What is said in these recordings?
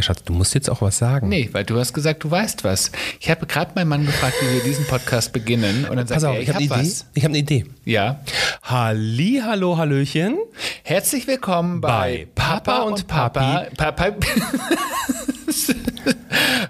Ja, Schatz, du musst jetzt auch was sagen. Nee, weil du hast gesagt, du weißt was. Ich habe gerade meinen Mann gefragt, wie wir diesen Podcast beginnen. Und dann sagt er, ich, ich habe habe eine Idee. was. Ich habe eine Idee. Ja. Halli, hallo, hallöchen. Herzlich willkommen bei, Bei Papa und Papa. Papa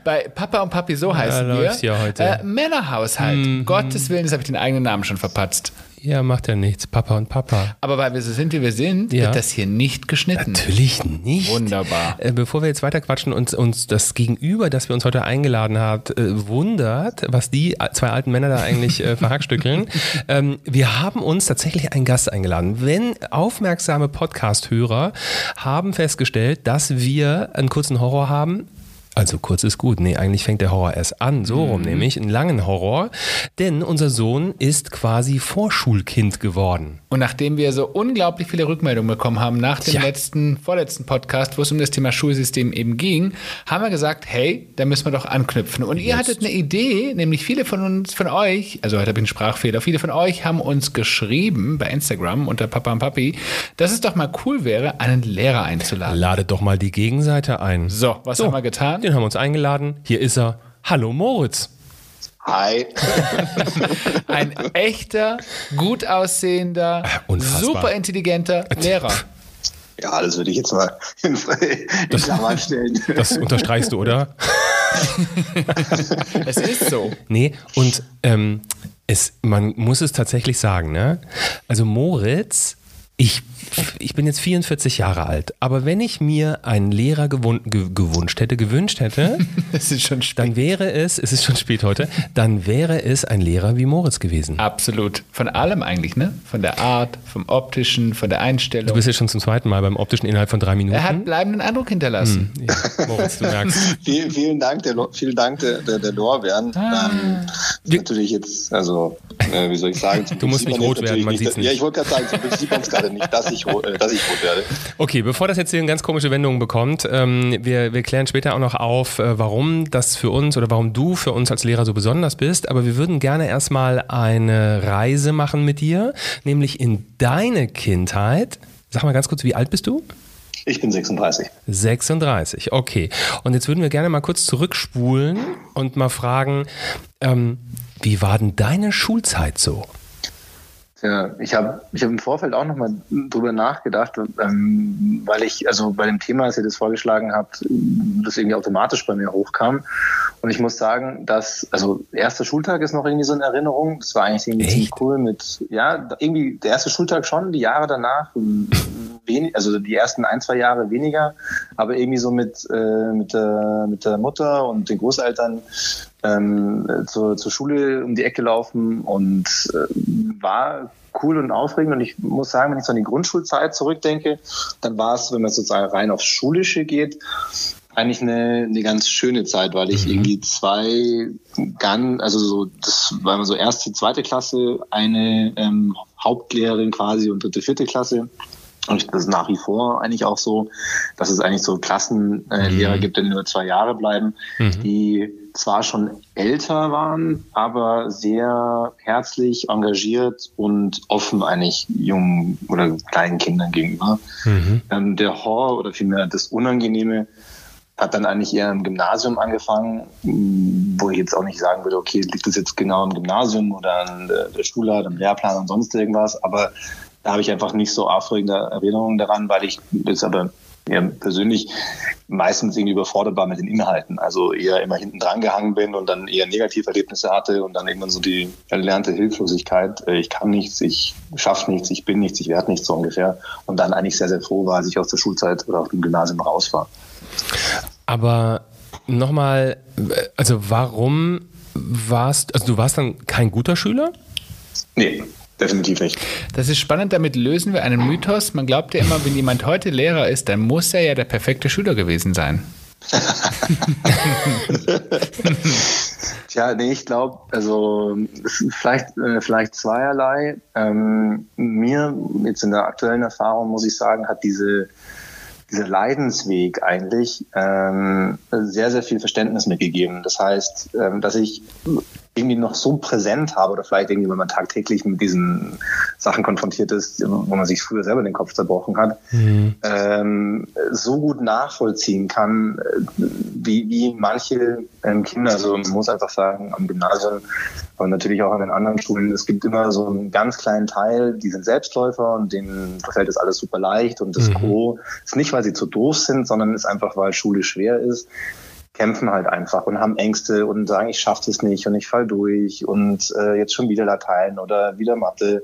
bei Papa und Papi, so heißen wir. läuft's ja heute. Mhm. Äh, Männerhaushalt. Gottes Willen, das habe ich den eigenen Namen schon verpatzt. Ja, macht ja nichts. Papa und Papa. Aber weil wir so sind, wie wir sind, Ja. wird das hier nicht geschnitten. Natürlich nicht. Wunderbar. Äh, Bevor wir jetzt weiter quatschen und uns das Gegenüber, das wir uns heute eingeladen hat, äh, wundert, was die zwei alten Männer da eigentlich äh, verhackstückeln. ähm, wir haben uns tatsächlich einen Gast eingeladen. Wenn aufmerksame Podcast-Hörer haben festgestellt, dass wir einen kurzen Horror haben, also kurz ist gut. Nee, eigentlich fängt der Horror erst an. So rum nämlich. Einen langen Horror. Denn unser Sohn ist quasi Vorschulkind geworden. Und nachdem wir so unglaublich viele Rückmeldungen bekommen haben nach dem Ja. letzten, vorletzten Podcast, wo es um das Thema Schulsystem eben ging, haben wir gesagt, hey, da müssen wir doch anknüpfen. Und ihr hattet eine Idee, nämlich viele von uns, von euch, also heute habe ich einen Sprachfehler, viele von euch haben uns geschrieben bei Instagram unter Papa und Papi, dass es doch mal cool wäre, einen Lehrer einzuladen. Ladet doch mal die Gegenseite ein. So, was haben wir getan? Den haben wir uns eingeladen. Hier ist er. Hallo Moritz. Hi. Ein echter, gut aussehender, Unfassbar. super intelligenter Lehrer. Ja, das würde ich jetzt mal in, in Klammern stellen. Das unterstreichst du, oder? Es ist so. Nee, und ähm, es, man muss es tatsächlich sagen, ne? Also Moritz, ich, ich bin jetzt 44 Jahre alt, aber wenn ich mir einen Lehrer gewun ge gewünscht hätte, gewünscht hätte, Es ist schon spät. dann wäre es, es ist schon spät heute, dann wäre es ein Lehrer wie Moritz gewesen. Absolut. Von allem eigentlich, ne? Von der Art, vom optischen, von der Du Einstellung. bist jetzt schon zum zweiten Mal beim optischen innerhalb von drei Minuten. Er hat bleibenden Eindruck hinterlassen. ja, Moritz, du merkst. vielen, vielen Dank, der, vielen Dank der, der, der Lorbeeren. Ähm, ist natürlich jetzt, also, äh, wie soll ich sagen? Du musst nicht sieht rot werden, man natürlich sieht's nicht. Ja, ich wollte gerade sagen, zum sieht man es gerade nicht, dass ich, äh, dass ich rot werde. Okay, bevor das jetzt hier eine ganz komische Wendung bekommt, ähm, wir, wir klären später auch noch auf, äh, warum das für uns oder warum du für uns als Lehrer so besonders bist. Aber wir würden gerne erstmal eine Reise machen mit dir, nämlich in deine Kindheit. Sag mal ganz kurz, wie alt bist du? Ich bin 36. 36, okay. Und jetzt würden wir gerne mal kurz zurückspulen und mal fragen, ähm, wie war denn deine Schulzeit so? Ja, ich habe ich hab im Vorfeld auch nochmal drüber nachgedacht, ähm, weil ich, also bei dem Thema, als ihr das vorgeschlagen habt, das irgendwie automatisch bei mir hochkam. Und ich muss sagen, dass, also erster Schultag ist noch irgendwie so eine Erinnerung. Das war eigentlich irgendwie Echt? ziemlich cool mit, ja, irgendwie der erste Schultag schon, die Jahre danach, wenig, also die ersten ein, zwei Jahre weniger, aber irgendwie so mit, äh, mit, der, mit der Mutter und den Großeltern ähm, äh, zur, zur Schule um die Ecke laufen und äh, war cool und aufregend. Und ich muss sagen, wenn ich so an die Grundschulzeit zurückdenke, dann war es, wenn man sozusagen rein aufs Schulische geht, eigentlich eine, eine ganz schöne Zeit, weil ich irgendwie zwei ganz, also so, das war immer so erste, zweite Klasse, eine ähm, Hauptlehrerin quasi und dritte, vierte Klasse. Und das ist nach wie vor eigentlich auch so, dass es eigentlich so Klassenlehrer äh, Lehrer gibt, die nur zwei Jahre bleiben, die zwar schon älter waren, aber sehr herzlich, engagiert und offen eigentlich jungen oder kleinen Kindern gegenüber. Ähm, der Horror oder vielmehr das Unangenehme hat dann eigentlich eher im Gymnasium angefangen, wo ich jetzt auch nicht sagen würde, okay, liegt das jetzt genau im Gymnasium oder an der, Schulart, am Lehrplan und sonst irgendwas, aber da habe ich einfach nicht so aufregende Erinnerungen daran, weil ich jetzt aber eher persönlich meistens irgendwie überfordert war mit den Inhalten. Also eher immer hinten dran gehangen bin und dann eher Negativerlebnisse hatte und dann irgendwann so die erlernte Hilflosigkeit. äh, Ich kann nichts, ich schaffe nichts, ich bin nichts, ich werde nichts so ungefähr. Und dann eigentlich sehr, sehr froh war, als ich aus der Schulzeit oder aus dem Gymnasium raus war. Aber nochmal, also warum warst, also du warst dann kein guter Schüler? Nee, definitiv nicht. Das ist spannend, damit lösen wir einen Mythos. Man glaubt ja immer, wenn jemand heute Lehrer ist, dann muss er ja der perfekte Schüler gewesen sein. Tja, nee, ich glaube, also vielleicht, äh, vielleicht zweierlei. Ähm, mir, jetzt in der aktuellen Erfahrung, muss ich sagen, hat diese, dieser Leidensweg eigentlich ähm, sehr, sehr viel Verständnis mitgegeben. Das heißt, ähm, dass ich irgendwie noch so präsent habe oder vielleicht irgendwie, wenn man tagtäglich mit diesen Sachen konfrontiert ist, wo man sich früher selber den Kopf zerbrochen hat, mhm. ähm, so gut nachvollziehen kann, äh, wie, wie manche ähm, Kinder, also man muss einfach sagen, am Gymnasium, aber natürlich auch an den anderen Schulen, es gibt immer so einen ganz kleinen Teil, die sind Selbstläufer und denen fällt das alles super leicht und das mhm. Gros ist nicht, weil sie zu doof sind, sondern ist einfach, weil Schule schwer ist kämpfen halt einfach und haben Ängste und sagen, ich schaffe es nicht und ich fall durch und äh, jetzt schon wieder Latein oder wieder Mathe.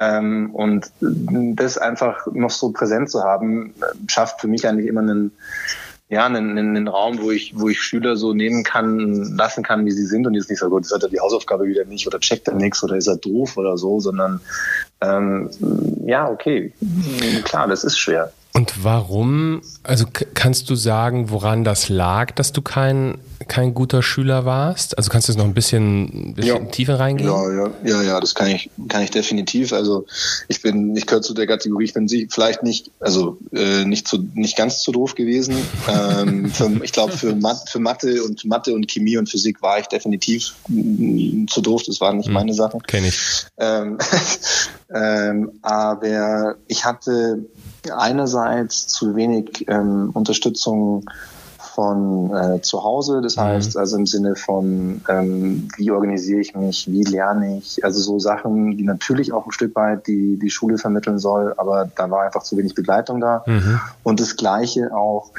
Ähm, und das einfach noch so präsent zu haben, schafft für mich eigentlich immer einen, ja, einen, einen Raum, wo ich, wo ich Schüler so nehmen kann, lassen kann, wie sie sind und jetzt nicht so gut, ist hat er die Hausaufgabe wieder nicht oder checkt er nichts oder ist er doof oder so, sondern ähm, ja, okay, klar, das ist schwer. Und warum, also kannst du sagen, woran das lag, dass du kein, kein guter Schüler warst? Also kannst du es noch ein bisschen, bisschen ja. tiefer reingehen? Ja, ja, ja, ja, das kann ich, kann ich definitiv. Also ich bin, ich gehöre zu der Kategorie, ich bin vielleicht nicht, also äh, nicht zu, nicht ganz zu doof gewesen. ähm, für, ich glaube, für, Mat für Mathe und Mathe und Chemie und Physik war ich definitiv zu doof. Das waren nicht hm, meine Sachen. Kenn ich. Ähm, ähm, aber ich hatte einerseits zu wenig ähm, Unterstützung von äh, zu Hause, das mhm. heißt also im Sinne von, ähm, wie organisiere ich mich, wie lerne ich, also so Sachen, die natürlich auch ein Stück weit die, die Schule vermitteln soll, aber da war einfach zu wenig Begleitung da. Mhm. Und das Gleiche auch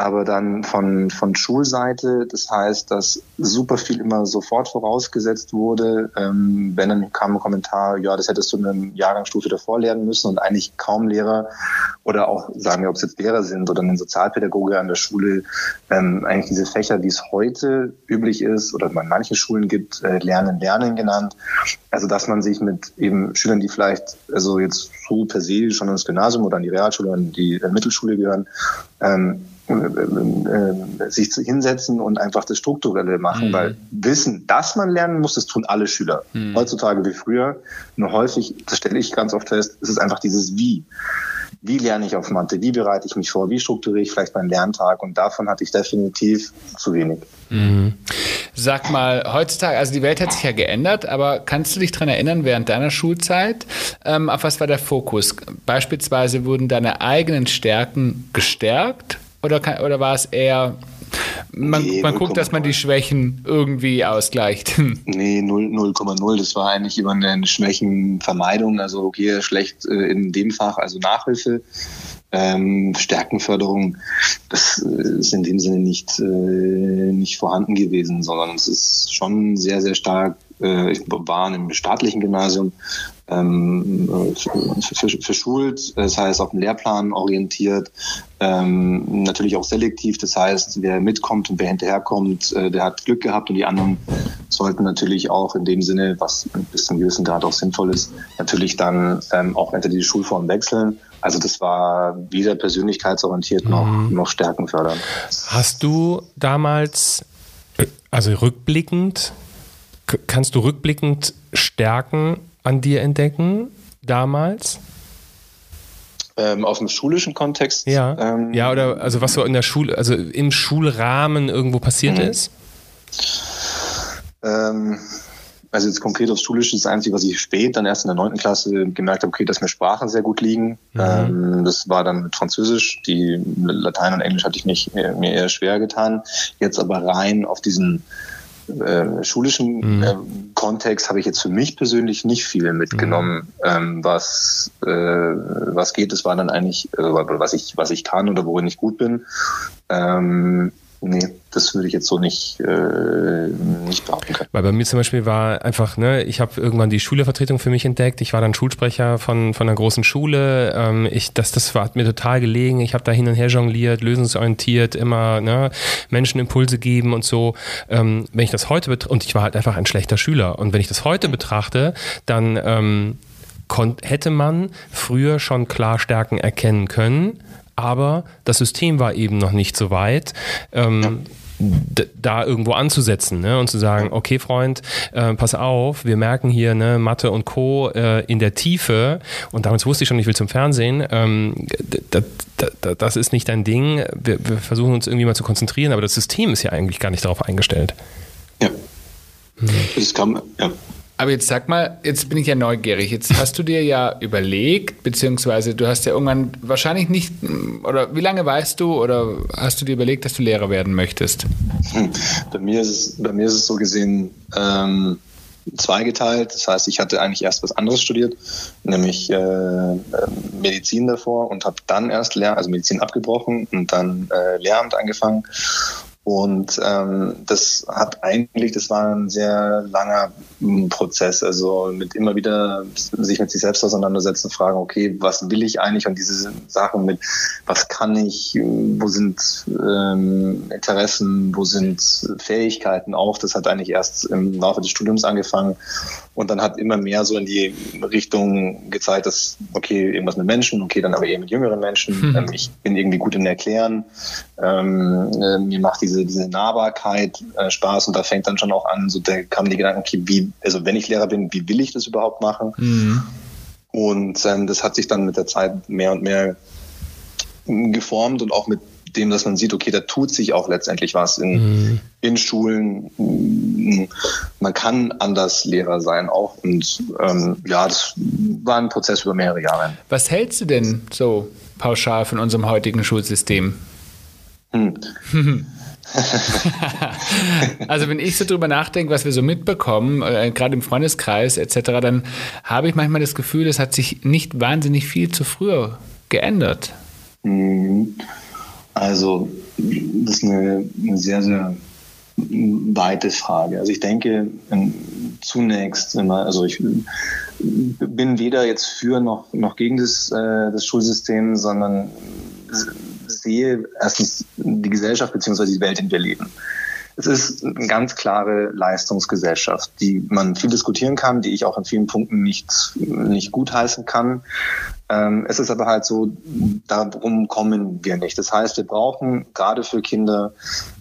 aber dann von, von Schulseite, das heißt, dass super viel immer sofort vorausgesetzt wurde, ähm, wenn dann kam ein Kommentar, ja, das hättest du in einem Jahrgangsstufe davor lernen müssen und eigentlich kaum Lehrer oder auch, sagen wir, ob es jetzt Lehrer sind oder eine Sozialpädagoge an der Schule, ähm, eigentlich diese Fächer, wie es heute üblich ist oder man manche Schulen gibt, äh, Lernen, Lernen genannt. Also, dass man sich mit eben Schülern, die vielleicht, also jetzt so per se schon ins Gymnasium oder an die Realschule oder an die äh, Mittelschule gehören, ähm, äh, äh, sich hinsetzen und einfach das Strukturelle machen, mhm. weil Wissen, dass man lernen muss, das tun alle Schüler. Mhm. Heutzutage wie früher. Nur häufig, das stelle ich ganz oft fest, ist es einfach dieses Wie. Wie lerne ich auf Mathe? Wie bereite ich mich vor? Wie strukturiere ich vielleicht meinen Lerntag? Und davon hatte ich definitiv zu wenig. Mhm. Sag mal, heutzutage, also die Welt hat sich ja geändert, aber kannst du dich daran erinnern, während deiner Schulzeit, ähm, auf was war der Fokus? Beispielsweise wurden deine eigenen Stärken gestärkt oder, kann, oder war es eher, man, nee, man guckt, dass man die Schwächen irgendwie ausgleicht? Nee, 0,0. Das war eigentlich immer eine Schwächenvermeidung. Also okay, schlecht äh, in dem Fach, also Nachhilfe. Ähm, Stärkenförderung, das äh, ist in dem Sinne nicht, äh, nicht vorhanden gewesen, sondern es ist schon sehr, sehr stark äh, ich war in einem staatlichen Gymnasium ähm, verschult, das heißt auf dem Lehrplan orientiert, ähm, natürlich auch selektiv, das heißt, wer mitkommt und wer hinterherkommt, äh, der hat Glück gehabt und die anderen sollten natürlich auch in dem Sinne, was bis zu einem gewissen Grad auch sinnvoll ist, natürlich dann ähm, auch entweder die Schulform wechseln. Also das war weder persönlichkeitsorientiert noch, mhm. noch stärkenfördernd. Hast du damals, also rückblickend, kannst du rückblickend Stärken an dir entdecken damals? Ähm, aus dem schulischen Kontext? Ja. Ähm, ja, oder also was so in der Schule, also im Schulrahmen irgendwo passiert mhm. ist? Ähm, also jetzt konkret aufs Schulische ist das Einzige, was ich spät, dann erst in der neunten Klasse gemerkt habe, okay, dass mir Sprachen sehr gut liegen. Mhm. Ähm, das war dann mit Französisch. Die Latein und Englisch hatte ich mich, mir eher schwer getan. Jetzt aber rein auf diesen äh, schulischen mhm. äh, Kontext habe ich jetzt für mich persönlich nicht viel mitgenommen, mhm. ähm, was, äh, was geht. Es war dann eigentlich, äh, was ich, was ich kann oder worin ich gut bin. Ähm, Nee, das würde ich jetzt so nicht, äh, nicht behaupten können. Weil bei mir zum Beispiel war einfach, ne, ich habe irgendwann die Schülervertretung für mich entdeckt. Ich war dann Schulsprecher von, von einer großen Schule. Ähm, ich, das, das war, hat mir total gelegen. Ich habe da hin und her jongliert, lösungsorientiert, immer ne, Menschen Impulse geben und so. Ähm, wenn ich das heute und ich war halt einfach ein schlechter Schüler. Und wenn ich das heute betrachte, dann ähm, hätte man früher schon klar Stärken erkennen können aber das System war eben noch nicht so weit. Ähm, ja da irgendwo anzusetzen ne? und zu sagen, okay Freund, äh, pass auf, wir merken hier ne, Mathe und Co. Äh, in der Tiefe und damals wusste ich schon, ich will zum Fernsehen, ähm, das ist nicht dein Ding, wir, wir, versuchen uns irgendwie mal zu konzentrieren, aber das System ist ja eigentlich gar nicht darauf eingestellt. Ja. Das kann, ja. Aber jetzt sag mal, jetzt bin ich ja neugierig. Jetzt hast du dir ja überlegt, beziehungsweise du hast ja irgendwann wahrscheinlich nicht, oder wie lange weißt du, oder hast du dir überlegt, dass du Lehrer werden möchtest? Bei mir ist es, bei mir ist es so gesehen ähm, zweigeteilt. Das heißt, ich hatte eigentlich erst was anderes studiert, nämlich äh, Medizin davor und habe dann erst Lehr also Medizin abgebrochen und dann äh, Lehramt angefangen und ähm, das hat eigentlich, das war ein sehr langer hm, Prozess, also mit immer wieder sich mit sich selbst auseinandersetzen, fragen, okay, was will ich eigentlich? Und diese Sachen mit, was kann ich, wo sind ähm, Interessen, wo sind Fähigkeiten auch, das hat eigentlich erst im Laufe des Studiums angefangen. Und dann hat immer mehr so in die Richtung gezeigt, dass, okay, irgendwas mit Menschen, okay, dann aber eher mit jüngeren Menschen. Mhm. ich bin irgendwie gut im Erklären. Ähm, äh, mir macht diese, diese Nahbarkeit äh, Spaß und da fängt dann schon auch an, so da kamen die Gedanken, okay, wie, also wenn ich Lehrer bin, wie will ich das überhaupt machen? Mhm. Und ähm, das hat sich dann mit der Zeit mehr und mehr geformt und auch mit dem, dass man sieht, okay, da tut sich auch letztendlich was in, mhm. in Schulen. Man kann anders Lehrer sein auch. Und ähm, ja, das war ein Prozess über mehrere Jahre. Was hältst du denn so pauschal von unserem heutigen Schulsystem? Hm. also wenn ich so drüber nachdenke, was wir so mitbekommen, äh, gerade im Freundeskreis etc., dann habe ich manchmal das Gefühl, es hat sich nicht wahnsinnig viel zu früher geändert. Mhm. Also, das ist eine, eine sehr, sehr weite Frage. Also ich denke ähm, zunächst immer, also ich bin weder jetzt für noch, noch gegen das, äh, das Schulsystem, sondern sehe erstens die Gesellschaft bzw. die Welt, in der wir leben. Es ist eine ganz klare Leistungsgesellschaft, die man viel diskutieren kann, die ich auch in vielen Punkten nicht, nicht gutheißen kann. Ähm, es ist aber halt so, darum kommen wir nicht. Das heißt, wir brauchen gerade für Kinder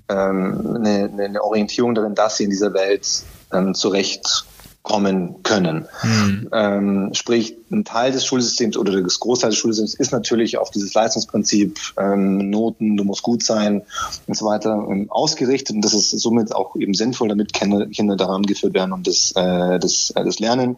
ähm, eine, eine Orientierung darin, dass sie in dieser Welt ähm, zurecht kommen können. Mhm. Ähm, sprich, ein Teil des Schulsystems oder das Großteil des Schulsystems ist natürlich auf dieses Leistungsprinzip ähm, Noten, du musst gut sein und so weiter ähm, ausgerichtet und das ist somit auch eben sinnvoll, damit Kinder, Kinder daran geführt werden und das, äh, das, äh, das Lernen.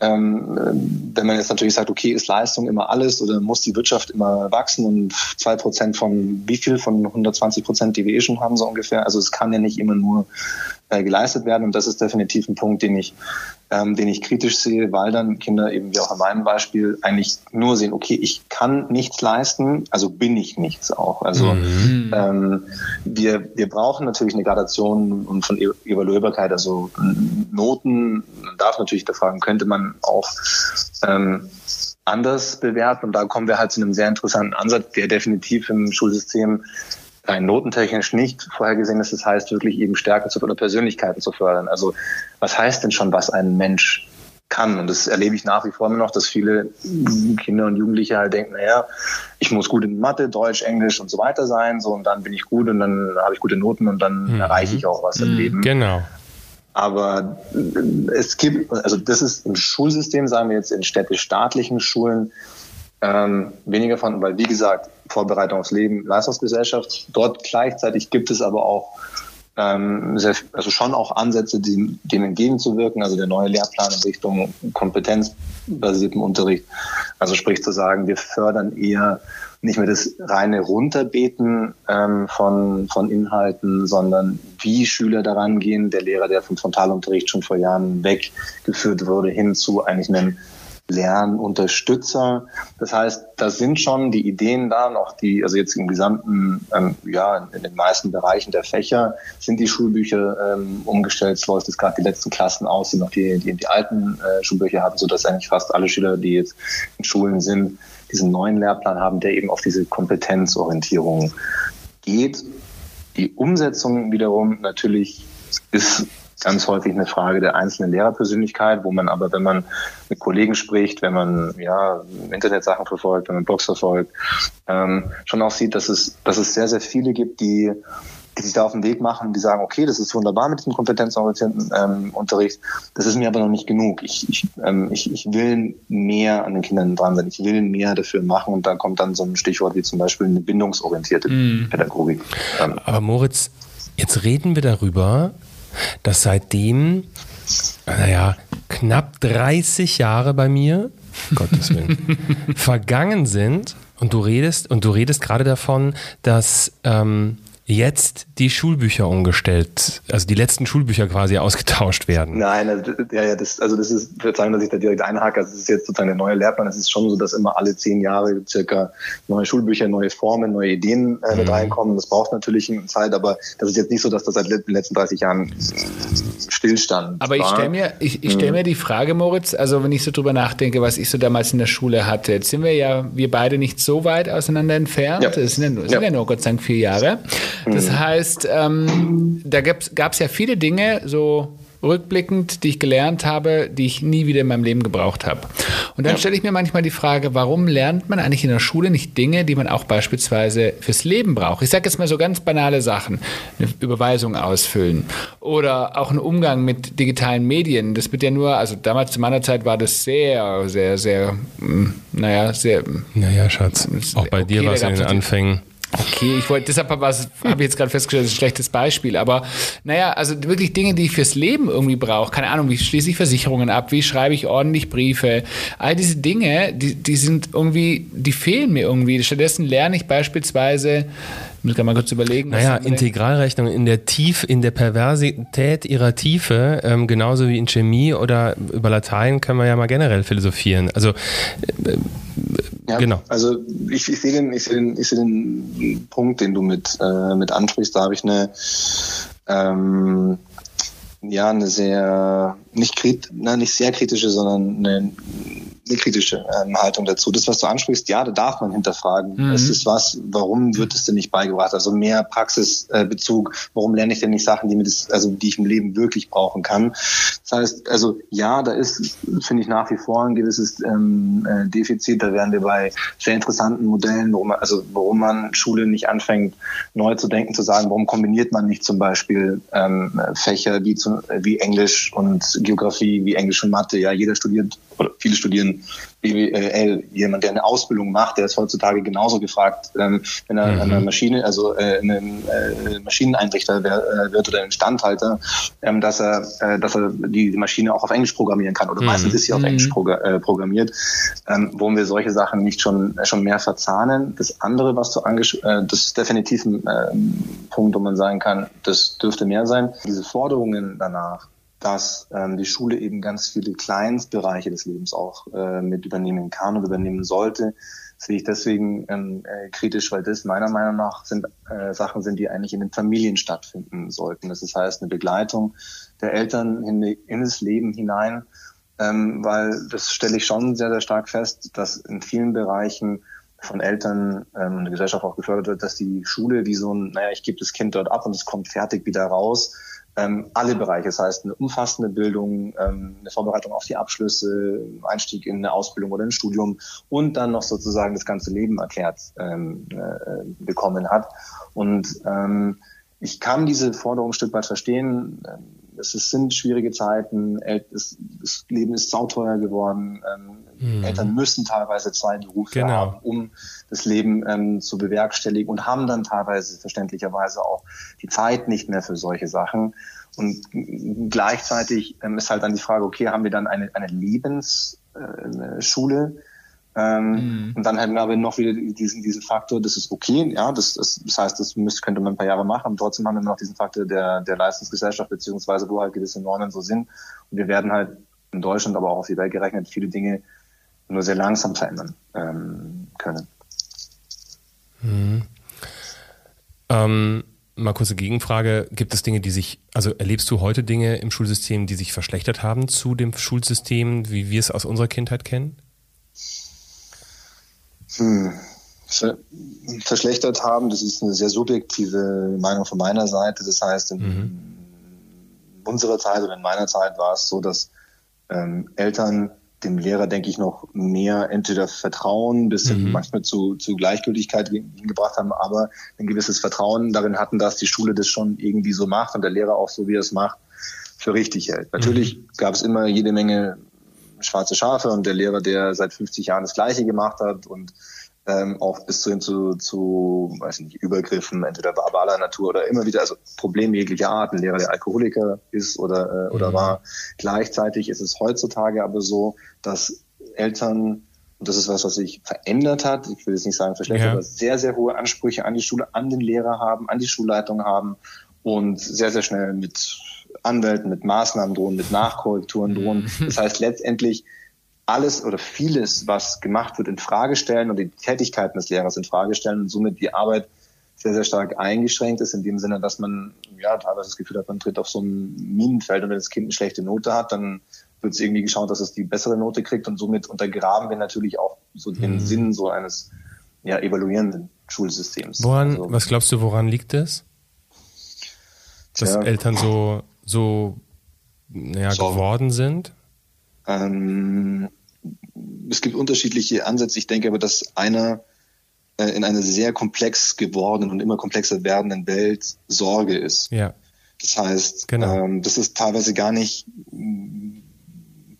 Ähm, wenn man jetzt natürlich sagt, okay, ist Leistung immer alles oder muss die Wirtschaft immer wachsen und zwei Prozent von wie viel von 120 Prozent, die wir eh schon haben, so ungefähr. Also es kann ja nicht immer nur äh, geleistet werden und das ist definitiv ein Punkt, den ich, ähm, den ich kritisch sehe, weil dann Kinder eben wie auch in meinem Beispiel eigentlich nur sehen, okay, ich kann nichts leisten, also bin ich nichts auch. Also mhm. ähm, wir, wir brauchen natürlich eine Gradation von e-, Evaluierbarkeit, also Noten, man darf natürlich da fragen, könnte man auch ähm, anders bewerten. Und da kommen wir halt zu einem sehr interessanten Ansatz, der definitiv im Schulsystem rein notentechnisch nicht vorhergesehen ist. Das heißt, wirklich eben Stärken zu oder Persönlichkeiten zu fördern. Also was heißt denn schon, was ein Mensch kann? Und das erlebe ich nach wie vor immer noch, dass viele Kinder und Jugendliche halt denken, naja, ich muss gut in Mathe, Deutsch, Englisch und so weiter sein, so und dann bin ich gut und dann habe ich gute Noten und dann mhm. erreiche ich auch was im mhm. Leben. Genau. Aber es gibt, also das ist im Schulsystem, sagen wir jetzt in städtisch-staatlichen Schulen, ähm, weniger von, weil wie gesagt, Vorbereitung aufs Leben, Leistungsgesellschaft. Dort gleichzeitig gibt es aber auch ähm, sehr, also schon auch Ansätze, die, dem entgegenzuwirken, also der neue Lehrplan in Richtung kompetenzbasierten Unterricht. Also sprich zu sagen, wir fördern eher nicht mehr das reine Runterbeten ähm, von, von Inhalten, sondern wie Schüler daran gehen. Der Lehrer, der vom Frontalunterricht schon vor Jahren weggeführt wurde, hin zu eigentlich einem Lernunterstützer. Das heißt, da sind schon die Ideen da, noch die, also jetzt im gesamten, ähm, ja, in den meisten Bereichen der Fächer sind die Schulbücher ähm, umgestellt. Es läuft jetzt gerade die letzten Klassen aus, die noch die, die, die alten äh, Schulbücher haben, sodass eigentlich fast alle Schüler, die jetzt in Schulen sind, diesen neuen Lehrplan haben, der eben auf diese Kompetenzorientierung geht. Die Umsetzung wiederum natürlich ist ganz häufig eine Frage der einzelnen Lehrerpersönlichkeit, wo man aber, wenn man mit Kollegen spricht, wenn man ja Internetsachen verfolgt, wenn man Blogs verfolgt, ähm, schon auch sieht, dass es, dass es sehr, sehr viele gibt, die die sich da auf den Weg machen, die sagen, okay, das ist wunderbar mit diesem kompetenzorientierten ähm, Unterricht, das ist mir aber noch nicht genug. Ich, ich, ähm, ich, ich will mehr an den Kindern dran sein, ich will mehr dafür machen und da kommt dann so ein Stichwort wie zum Beispiel eine bindungsorientierte mm. Pädagogik. Ähm. Aber Moritz, jetzt reden wir darüber, dass seitdem, naja, knapp 30 Jahre bei mir, Gottes Willen, vergangen sind. Und du redest, und du redest gerade davon, dass ähm, jetzt die Schulbücher umgestellt, also die letzten Schulbücher quasi ausgetauscht werden. Nein, also, ja, ja, das, also das ist, ich würde sagen, dass ich da direkt einhake. Also das ist jetzt sozusagen der neue Lehrplan. Es ist schon so, dass immer alle zehn Jahre circa neue Schulbücher, neue Formen, neue Ideen äh, mit mhm. reinkommen. Das braucht natürlich eine Zeit, aber das ist jetzt nicht so, dass das seit den letzten 30 Jahren Stillstand Aber ich stelle mir, ich, ich stell mhm. mir die Frage, Moritz, also wenn ich so drüber nachdenke, was ich so damals in der Schule hatte, jetzt sind wir ja, wir beide nicht so weit auseinander entfernt. Ja. Das sind ja sind ja. ja nur Gott sei Dank vier Jahre. Das mhm. heißt, ähm, da gab es ja viele Dinge, so rückblickend, die ich gelernt habe, die ich nie wieder in meinem Leben gebraucht habe. Und dann ja. stelle ich mir manchmal die Frage, warum lernt man eigentlich in der Schule nicht Dinge, die man auch beispielsweise fürs Leben braucht? Ich sage jetzt mal so ganz banale Sachen, eine Überweisung ausfüllen oder auch einen Umgang mit digitalen Medien. Das wird ja nur, also damals zu meiner Zeit war das sehr, sehr, sehr, hm, naja, sehr. Naja, Schatz, auch bei okay, dir war es in den Anfängen. Okay, ich wollte, deshalb habe ich jetzt gerade festgestellt, das ist ein schlechtes Beispiel. Aber naja, also wirklich Dinge, die ich fürs Leben irgendwie brauche. Keine Ahnung, wie schließe ich Versicherungen ab, wie schreibe ich ordentlich Briefe. All diese Dinge, die, die sind irgendwie, die fehlen mir irgendwie. Stattdessen lerne ich beispielsweise ich muss mal kurz überlegen. Naja, Integralrechnung in der Tief, in der Perversität ihrer Tiefe, ähm, genauso wie in Chemie oder über Latein können wir ja mal generell philosophieren. Also äh, ja, genau. Also ich, ich sehe den, ich sehe den, ich sehe den Punkt, den du mit, äh, mit ansprichst. Da habe ich eine, ähm, ja, eine sehr, nicht, krit, na, nicht sehr kritische, sondern eine eine kritische ähm, Haltung dazu. Das, was du ansprichst, ja, da darf man hinterfragen. Mhm. Es ist was, warum wird es denn nicht beigebracht? Also mehr Praxisbezug. warum lerne ich denn nicht Sachen, die mir das, also die ich im Leben wirklich brauchen kann? Das heißt, also ja, da ist, finde ich, nach wie vor ein gewisses ähm, äh, Defizit. Da wären wir bei sehr interessanten Modellen, warum man, also warum man Schule nicht anfängt, neu zu denken, zu sagen, warum kombiniert man nicht zum Beispiel ähm, Fächer wie, zu, wie Englisch und Geografie, wie Englisch und Mathe. Ja, jeder studiert oder viele studieren BWL, jemand, der eine Ausbildung macht, der ist heutzutage genauso gefragt, ähm, wenn er mhm. eine Maschine, also äh, ein äh, Maschineneinrichter äh, wird oder Instandhalter, ähm, dass er, äh, dass er die Maschine auch auf Englisch programmieren kann oder mhm. meistens ist sie auf Englisch mhm. äh, programmiert, ähm, wo wir solche Sachen nicht schon schon mehr verzahnen. Das andere, was du angesch äh, das ist definitiv ein äh, Punkt, wo man sagen kann, das dürfte mehr sein. Diese Forderungen danach, dass ähm, die Schule eben ganz viele Kleinstbereiche des Lebens auch äh, mit übernehmen kann und übernehmen sollte, sehe ich deswegen ähm, äh, kritisch, weil das meiner Meinung nach sind äh, Sachen sind, die eigentlich in den Familien stattfinden sollten. Das heißt eine Begleitung der Eltern in, in das Leben hinein, ähm, weil das stelle ich schon sehr, sehr stark fest, dass in vielen Bereichen von Eltern ähm, und der Gesellschaft auch gefördert wird, dass die Schule wie so ein, naja, ich gebe das Kind dort ab und es kommt fertig wieder raus, ähm, alle Bereiche. Das heißt, eine umfassende Bildung, ähm, eine Vorbereitung auf die Abschlüsse, Einstieg in eine Ausbildung oder ein Studium und dann noch sozusagen das ganze Leben erklärt ähm, äh, bekommen hat. Und ähm, ich kann diese Forderung ein Stück weit verstehen. Es sind schwierige Zeiten, das Leben ist sauteuer geworden. Ähm, mhm. Eltern müssen teilweise zwei Berufe genau. haben, um das Leben ähm, zu bewerkstelligen und haben dann teilweise verständlicherweise auch die Zeit nicht mehr für solche Sachen. Und gleichzeitig ähm, ist halt dann die Frage, okay, haben wir dann eine, eine Lebensschule? Ähm, mhm. Und dann hätten wir aber noch wieder diesen, diesen Faktor, das ist okay, ja, das, das, das heißt, das müsste, könnte man ein paar Jahre machen, aber trotzdem haben wir noch diesen Faktor der, der Leistungsgesellschaft, beziehungsweise wo halt gewisse Normen so sind. Und wir werden halt in Deutschland, aber auch auf die Welt gerechnet, viele Dinge nur sehr langsam verändern ähm, können. Mhm. Ähm, mal kurze Gegenfrage. Gibt es Dinge, die sich, also erlebst du heute Dinge im Schulsystem, die sich verschlechtert haben zu dem Schulsystem, wie wir es aus unserer Kindheit kennen? Hm. Verschlechtert haben, das ist eine sehr subjektive Meinung von meiner Seite. Das heißt, in mhm. unserer Zeit oder in meiner Zeit war es so, dass ähm, Eltern dem Lehrer, denke ich, noch mehr entweder Vertrauen bis mhm. manchmal zu, zu Gleichgültigkeit hingebracht haben, aber ein gewisses Vertrauen darin hatten, dass die Schule das schon irgendwie so macht und der Lehrer auch so, wie er es macht, für richtig hält. Natürlich mhm. gab es immer jede Menge schwarze Schafe und der Lehrer, der seit 50 Jahren das Gleiche gemacht hat und ähm, auch bis hin zu, zu, weiß nicht, Übergriffen, entweder verbaler Natur oder immer wieder, also Probleme jeglicher Art, ein Lehrer, der Alkoholiker ist oder, äh, oder mhm. war. Gleichzeitig ist es heutzutage aber so, dass Eltern, und das ist was, was sich verändert hat, ich will jetzt nicht sagen verschlechtert, ja. aber sehr, sehr hohe Ansprüche an die Schule, an den Lehrer haben, an die Schulleitung haben und sehr, sehr schnell mit Anwälten, mit Maßnahmen drohen, mit Nachkorrekturen drohen. Mhm. Das heißt letztendlich, alles oder vieles, was gemacht wird, in Frage stellen und die Tätigkeiten des Lehrers in Frage stellen und somit die Arbeit sehr, sehr stark eingeschränkt ist, in dem Sinne, dass man ja teilweise das Gefühl hat, man tritt auf so ein Minenfeld und wenn das Kind eine schlechte Note hat, dann wird es irgendwie geschaut, dass es die bessere Note kriegt und somit untergraben wir natürlich auch so den mhm. Sinn so eines ja, evaluierenden Schulsystems. Woran, also, was glaubst du, woran liegt es? Dass tja, Eltern so, so so. geworden sind? Ähm, es gibt unterschiedliche Ansätze. Ich denke aber, dass einer äh, in einer sehr komplex gewordenen und immer komplexer werdenden Welt Sorge ist. Ja. Das heißt, genau. ähm, das ist teilweise gar nicht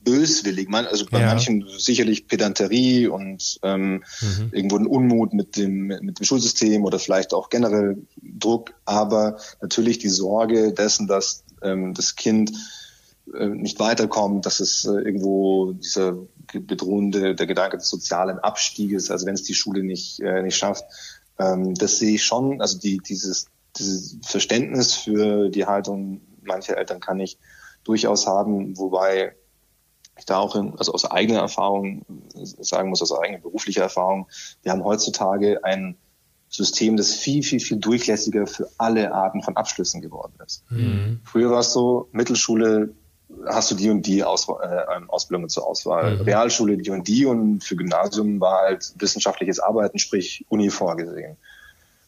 böswillig. Man, also bei ja. manchen sicherlich Pedanterie und ähm, mhm. irgendwo ein Unmut mit dem, mit dem Schulsystem oder vielleicht auch generell Druck, aber natürlich die Sorge dessen, dass ähm, das Kind äh, nicht weiterkommt, dass es äh, irgendwo dieser bedrohende, der Gedanke des sozialen Abstieges, also wenn es die Schule nicht, äh, nicht schafft, ähm, das sehe ich schon, also die, dieses, dieses Verständnis für die Haltung mancher Eltern kann ich durchaus haben, wobei ich da auch in, also aus eigener Erfahrung sagen muss, aus eigener beruflicher Erfahrung, wir haben heutzutage ein System, das viel, viel, viel durchlässiger für alle Arten von Abschlüssen geworden ist. Mhm. Früher war es so, Mittelschule hast du die und die Aus, äh, ähm, Ausbildungen zur Auswahl. Mhm. Realschule die und die und für Gymnasium war halt wissenschaftliches Arbeiten, sprich Uni vorgesehen.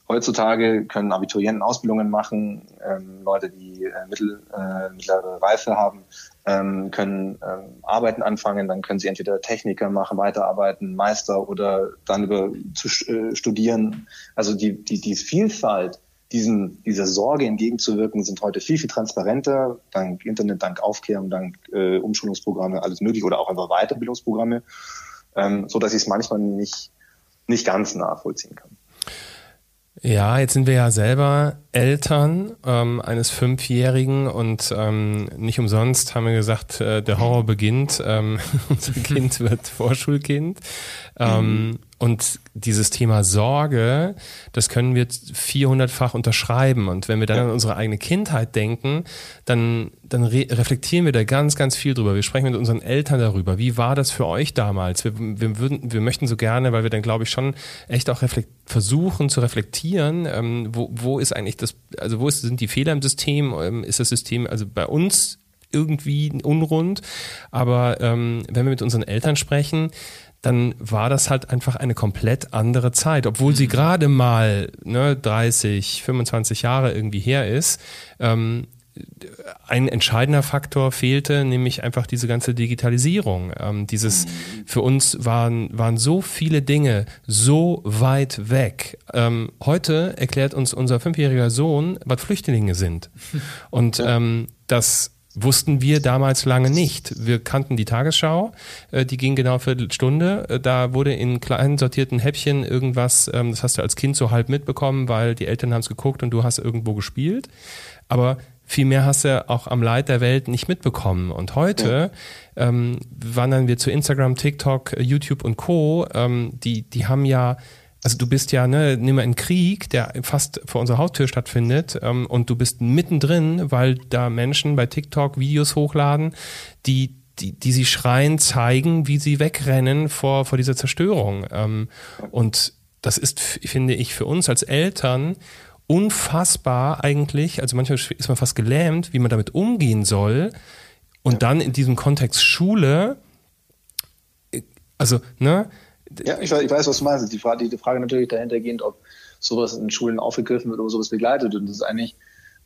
Heutzutage können Abiturienten Ausbildungen machen, ähm, Leute, die äh, mittel, äh, mittlere Reife haben, ähm, können ähm, Arbeiten anfangen, dann können sie entweder Techniker machen, weiterarbeiten, Meister oder dann über zu äh, studieren. Also die, die, die Vielfalt diesen, dieser Sorge entgegenzuwirken, sind heute viel, viel transparenter, dank Internet, dank Aufklärung, dank äh, Umschulungsprogramme, alles möglich oder auch einfach Weiterbildungsprogramme, ähm, so dass ich es manchmal nicht, nicht ganz nachvollziehen kann. Ja, jetzt sind wir ja selber Eltern ähm, eines Fünfjährigen und ähm, nicht umsonst haben wir gesagt, äh, der Horror beginnt. Ähm, unser Kind wird Vorschulkind. Ähm, mhm. Und dieses Thema Sorge, das können wir 400-fach unterschreiben. Und wenn wir dann an unsere eigene Kindheit denken, dann, dann re reflektieren wir da ganz, ganz viel drüber. Wir sprechen mit unseren Eltern darüber. Wie war das für euch damals? Wir, wir, würden, wir möchten so gerne, weil wir dann, glaube ich, schon echt auch versuchen zu reflektieren, ähm, wo, wo ist eigentlich das, also wo ist, sind die Fehler im System? Ähm, ist das System also bei uns irgendwie unrund? Aber ähm, wenn wir mit unseren Eltern sprechen, dann war das halt einfach eine komplett andere Zeit. Obwohl sie mhm. gerade mal ne, 30, 25 Jahre irgendwie her ist, ähm, ein entscheidender Faktor fehlte, nämlich einfach diese ganze Digitalisierung. Ähm, dieses, mhm. für uns waren, waren so viele Dinge so weit weg. Ähm, heute erklärt uns unser fünfjähriger Sohn, was Flüchtlinge sind. Und ähm, das wussten wir damals lange nicht. Wir kannten die Tagesschau, äh, die ging genau eine Viertelstunde. Äh, da wurde in kleinen sortierten Häppchen irgendwas, ähm, das hast du als Kind so halb mitbekommen, weil die Eltern haben es geguckt und du hast irgendwo gespielt. Aber viel mehr hast du auch am Leid der Welt nicht mitbekommen. Und heute ähm, wandern wir zu Instagram, TikTok, YouTube und Co. Ähm, die, die haben ja also du bist ja, ne, nimm mal einen Krieg, der fast vor unserer Haustür stattfindet, ähm, und du bist mittendrin, weil da Menschen bei TikTok Videos hochladen, die die, die sie schreien, zeigen, wie sie wegrennen vor, vor dieser Zerstörung. Ähm, und das ist, finde ich, für uns als Eltern unfassbar eigentlich, also manchmal ist man fast gelähmt, wie man damit umgehen soll. Und dann in diesem Kontext Schule, äh, also, ne, ja, ich weiß, ich weiß, was du meinst. Die Frage, die Frage natürlich dahintergehend, ob sowas in Schulen aufgegriffen wird oder sowas begleitet. Und das ist eigentlich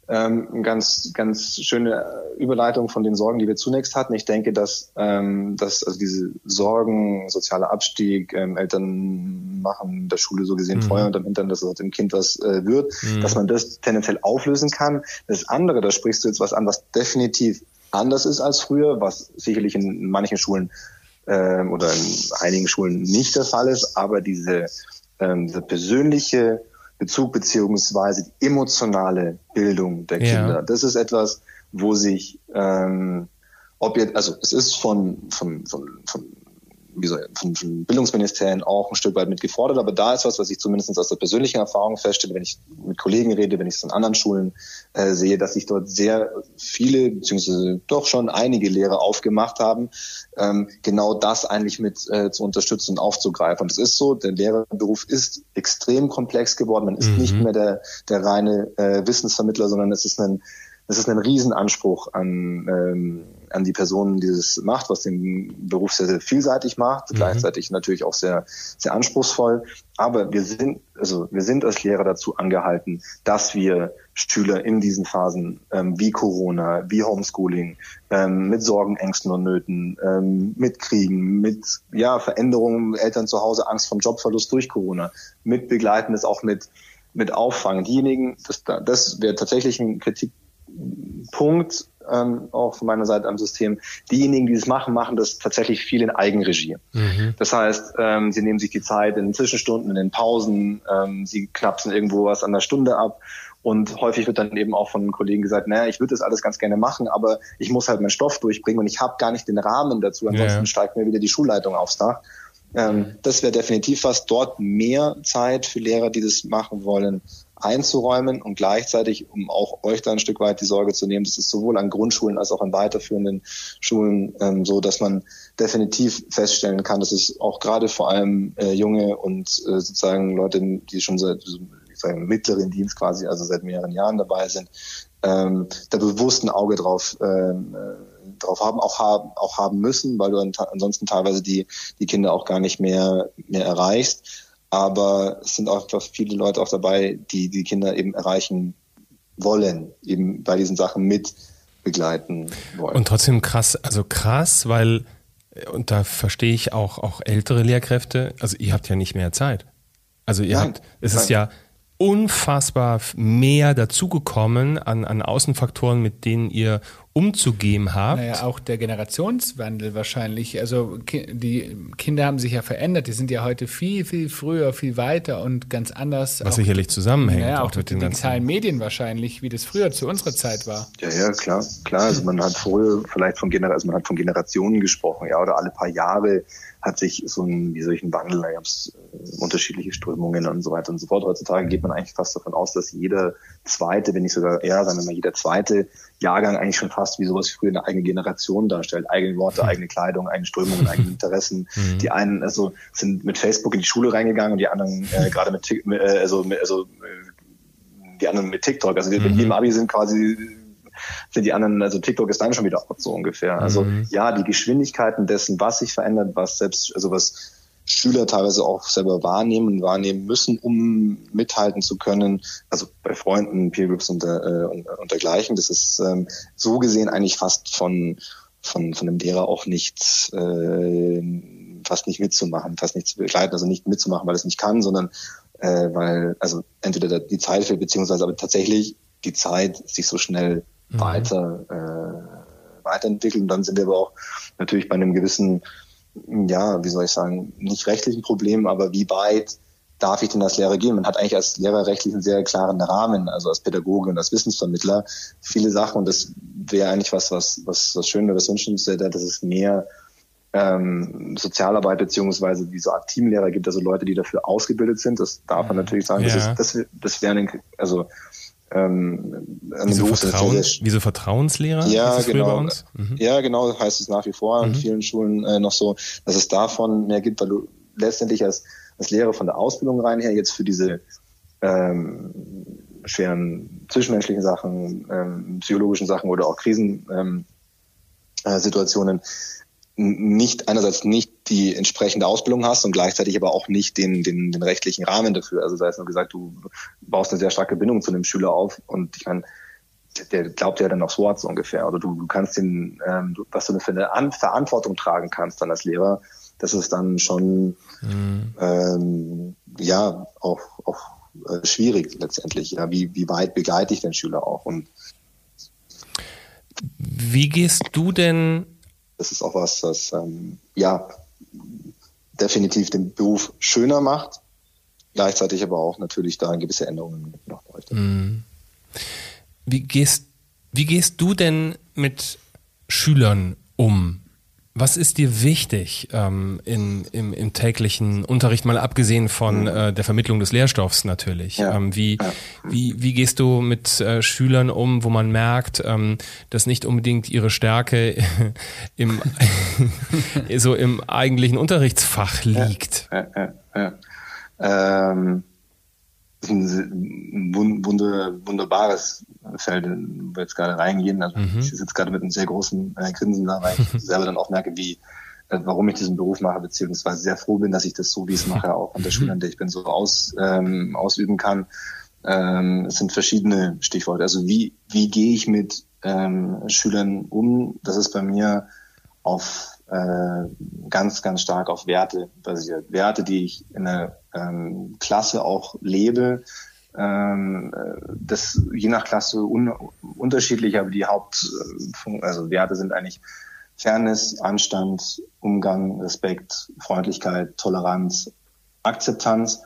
ähm, eine ganz, ganz schöne Überleitung von den Sorgen, die wir zunächst hatten. Ich denke, dass, ähm, dass also diese Sorgen, sozialer Abstieg, ähm, Eltern machen der Schule so gesehen mhm. Feuer unterm Hintern, dass es dem Kind was äh, wird, mhm. dass man das tendenziell auflösen kann. Das andere, da sprichst du jetzt was an, was definitiv anders ist als früher, was sicherlich in manchen Schulen ähm, oder in einigen Schulen nicht der Fall ist, aber diese ähm, dieser persönliche Bezug beziehungsweise die emotionale Bildung der Kinder. Ja. Das ist etwas, wo sich ähm, ob jetzt, also es ist von, von, von, von von, von Bildungsministerien auch ein Stück weit mit gefordert, aber da ist was, was ich zumindest aus der persönlichen Erfahrung feststelle, wenn ich mit Kollegen rede, wenn ich es an anderen Schulen äh, sehe, dass sich dort sehr viele, beziehungsweise doch schon einige Lehrer aufgemacht haben, ähm, genau das eigentlich mit äh, zu unterstützen und aufzugreifen. Und es ist so, der Lehrerberuf ist extrem komplex geworden. Man ist mhm. nicht mehr der, der reine äh, Wissensvermittler, sondern es ist ein es ist ein Riesenanspruch an, ähm, an die Person, die es macht, was den Beruf sehr, sehr vielseitig macht, mhm. gleichzeitig natürlich auch sehr, sehr anspruchsvoll. Aber wir sind, also wir sind als Lehrer dazu angehalten, dass wir Schüler in diesen Phasen ähm, wie Corona, wie Homeschooling, ähm, mit Sorgen, Ängsten und Nöten, ähm, mit Kriegen, mit ja, Veränderungen, Eltern zu Hause, Angst vom Jobverlust durch Corona, mit begleiten es auch mit, mit auffangen. Diejenigen, das, das wäre tatsächlich ein Kritik Punkt ähm, auch von meiner Seite am System. Diejenigen, die das machen, machen das tatsächlich viel in Eigenregie. Mhm. Das heißt, ähm, sie nehmen sich die Zeit in den Zwischenstunden, in den Pausen, ähm, sie knapsen irgendwo was an der Stunde ab. Und häufig wird dann eben auch von Kollegen gesagt, naja, ich würde das alles ganz gerne machen, aber ich muss halt meinen Stoff durchbringen und ich habe gar nicht den Rahmen dazu, ansonsten ja. steigt mir wieder die Schulleitung aufs Dach. Ähm, das wäre definitiv was, dort mehr Zeit für Lehrer, die das machen wollen, einzuräumen und gleichzeitig, um auch euch da ein Stück weit die Sorge zu nehmen, das ist sowohl an Grundschulen als auch an weiterführenden Schulen ähm, so, dass man definitiv feststellen kann, dass es auch gerade vor allem äh, junge und äh, sozusagen Leute, die schon seit sagen, mittleren Dienst quasi, also seit mehreren Jahren dabei sind, ähm, da bewusst ein Auge drauf ähm, äh, drauf haben, auch haben, auch haben müssen, weil du ansonsten teilweise die, die Kinder auch gar nicht mehr, mehr erreichst aber es sind auch viele Leute auch dabei, die die Kinder eben erreichen wollen, eben bei diesen Sachen mit begleiten wollen. Und trotzdem krass, also krass, weil, und da verstehe ich auch, auch ältere Lehrkräfte, also ihr habt ja nicht mehr Zeit. Also ihr nein, habt, es nein. ist ja unfassbar mehr dazugekommen an, an Außenfaktoren, mit denen ihr umzugehen habt. Naja, auch der Generationswandel wahrscheinlich. Also die Kinder haben sich ja verändert. Die sind ja heute viel, viel früher, viel weiter und ganz anders. Was auch, sicherlich zusammenhängt. Naja, auch, auch mit den digitalen Medien wahrscheinlich, wie das früher zu unserer Zeit war. Ja, ja, klar, klar. Also man hat früher vielleicht von, Gener also man hat von Generationen gesprochen, ja, oder alle paar Jahre hat sich so ein, wie soll ich, ein Wandel, da gab es äh, unterschiedliche Strömungen und so weiter und so fort. Heutzutage geht man eigentlich fast davon aus, dass jeder zweite, wenn nicht sogar eher, sagen wir mal, jeder zweite Jahrgang eigentlich schon fast wie sowas wie früher eine eigene Generation darstellt. Eigene Worte, mhm. eigene Kleidung, eigene Strömungen, eigene Interessen. Mhm. Die einen also sind mit Facebook in die Schule reingegangen und die anderen äh, gerade mit, äh, also, also äh, die anderen mit TikTok. Also die im Abi sind quasi sind die anderen, also TikTok ist dann schon wieder out, so ungefähr. Also mhm. ja, die Geschwindigkeiten dessen, was sich verändert, was selbst, also was Schüler teilweise auch selber wahrnehmen und wahrnehmen müssen, um mithalten zu können. Also bei Freunden, Peer Groups und, äh, und, und dergleichen. Das ist ähm, so gesehen eigentlich fast von, von, von dem Lehrer auch nicht, äh, fast nicht mitzumachen, fast nicht zu begleiten, also nicht mitzumachen, weil es nicht kann, sondern äh, weil, also entweder die Zeit fehlt, beziehungsweise aber tatsächlich die Zeit sich so schnell mhm. weiter äh, weiterentwickeln. Und dann sind wir aber auch natürlich bei einem gewissen, ja, wie soll ich sagen, nicht rechtlichen Problem, aber wie weit darf ich denn als Lehrer gehen? Man hat eigentlich als Lehrer rechtlich einen sehr klaren Rahmen, also als Pädagoge und als Wissensvermittler viele Sachen und das wäre eigentlich was, was, was, was schön wäre, wünschenswert, dass es mehr ähm, Sozialarbeit beziehungsweise diese Art Teamlehrer gibt, also Leute, die dafür ausgebildet sind. Das darf man mhm. natürlich sagen. Ja. Das, ist, das, das wäre, also ähm, wie, so Vertrauen, wie so Vertrauenslehrer? Ja, genau. Mhm. Ja, genau, heißt es nach wie vor mhm. an vielen Schulen äh, noch so, dass es davon mehr gibt, weil du letztendlich als, als Lehrer von der Ausbildung rein her jetzt für diese ähm, schweren zwischenmenschlichen Sachen, ähm, psychologischen Sachen oder auch Krisensituationen ähm, äh, Situationen nicht einerseits nicht die entsprechende Ausbildung hast und gleichzeitig aber auch nicht den, den, den rechtlichen Rahmen dafür. Also sei es nur gesagt, du baust eine sehr starke Bindung zu einem Schüler auf und ich meine, der glaubt ja dann aufs Wort so ungefähr. Oder du, du kannst den, ähm, was du für eine An Verantwortung tragen kannst dann als Lehrer, das ist dann schon mhm. ähm, ja auch, auch äh, schwierig letztendlich. Ja, wie, wie weit begleite ich den Schüler auch? Und wie gehst du denn das ist auch was, das ähm, ja definitiv den Beruf schöner macht. gleichzeitig aber auch natürlich da gewisse Änderungen noch bräuchte. Mhm. Wie gehst, wie gehst du denn mit Schülern um? Was ist dir wichtig ähm, in, im, im, täglichen Unterricht, mal abgesehen von mhm. äh, der Vermittlung des Lehrstoffs natürlich? Ja. Ähm, wie, ja. wie, wie gehst du mit äh, Schülern um, wo man merkt, ähm, dass nicht unbedingt ihre Stärke im, so im eigentlichen Unterrichtsfach liegt? Ja, ja, ja. Ähm, das ist ein wunder, wunderbares Feld, wo wir jetzt gerade reingehen. Also mhm. ich sitze gerade mit einem sehr großen äh, Grinsen da, weil ich selber dann auch merke, wie, äh, warum ich diesen Beruf mache, beziehungsweise sehr froh bin, dass ich das so, wie ich es mache, auch an der Schule, an der ich bin, so aus, ähm, ausüben kann. Ähm, es sind verschiedene Stichworte. Also wie, wie gehe ich mit ähm, Schülern um? Das ist bei mir auf ganz, ganz stark auf Werte basiert. Werte, die ich in der ähm, Klasse auch lebe. Ähm, das je nach Klasse un unterschiedlich, aber die Haupt, äh, also Werte sind eigentlich Fairness, Anstand, Umgang, Respekt, Freundlichkeit, Toleranz, Akzeptanz.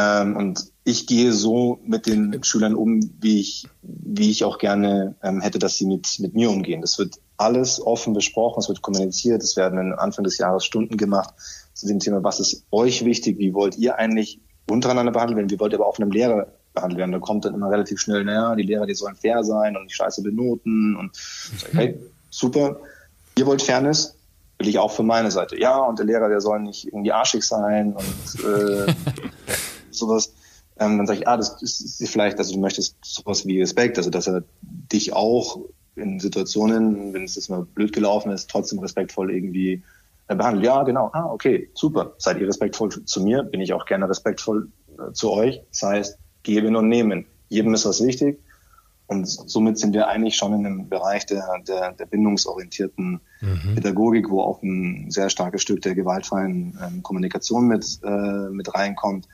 Ähm, und ich gehe so mit den Schülern um, wie ich, wie ich auch gerne ähm, hätte, dass sie mit, mit mir umgehen. Das wird alles offen besprochen, es wird kommuniziert, es werden Anfang des Jahres Stunden gemacht zu dem Thema, was ist euch wichtig, wie wollt ihr eigentlich untereinander behandelt werden, wie wollt ihr aber auch von einem Lehrer behandelt werden. Da kommt dann immer relativ schnell, naja, die Lehrer, die sollen fair sein und nicht scheiße benoten und so, hey, super, ihr wollt Fairness, will ich auch von meiner Seite. Ja, und der Lehrer, der soll nicht irgendwie arschig sein und äh, sowas. Ähm, dann sage ich, ah, das ist vielleicht, also du möchtest sowas wie Respekt, also dass er dich auch in Situationen, wenn es jetzt mal blöd gelaufen ist, trotzdem respektvoll irgendwie äh, behandelt. Ja, genau. Ah, okay, super. Seid ihr respektvoll zu mir, bin ich auch gerne respektvoll äh, zu euch. Das heißt, geben und nehmen. Jedem ist was wichtig. Und somit sind wir eigentlich schon in einem Bereich der, der, der bindungsorientierten mhm. Pädagogik, wo auch ein sehr starkes Stück der gewaltfreien ähm, Kommunikation mit, äh, mit reinkommt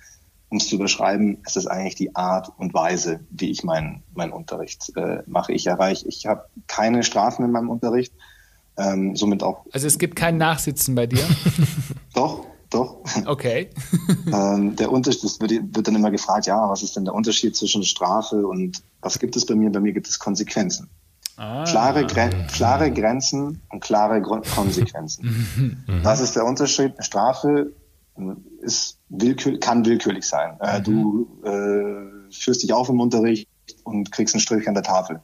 um es zu beschreiben, es ist eigentlich die Art und Weise, wie ich meinen mein Unterricht äh, mache. Ich erreiche, ich habe keine Strafen in meinem Unterricht, ähm, somit auch. Also es gibt kein Nachsitzen bei dir? doch, doch. Okay. ähm, der Unterschied, das wird, wird, dann immer gefragt, ja, was ist denn der Unterschied zwischen Strafe und was gibt es bei mir? Bei mir gibt es Konsequenzen. Ah. Klare, Gren klare Grenzen und klare Grund Konsequenzen. was ist der Unterschied? Strafe ist willkür kann willkürlich sein. Äh, mhm. Du äh, führst dich auf im Unterricht und kriegst einen Strich an der Tafel.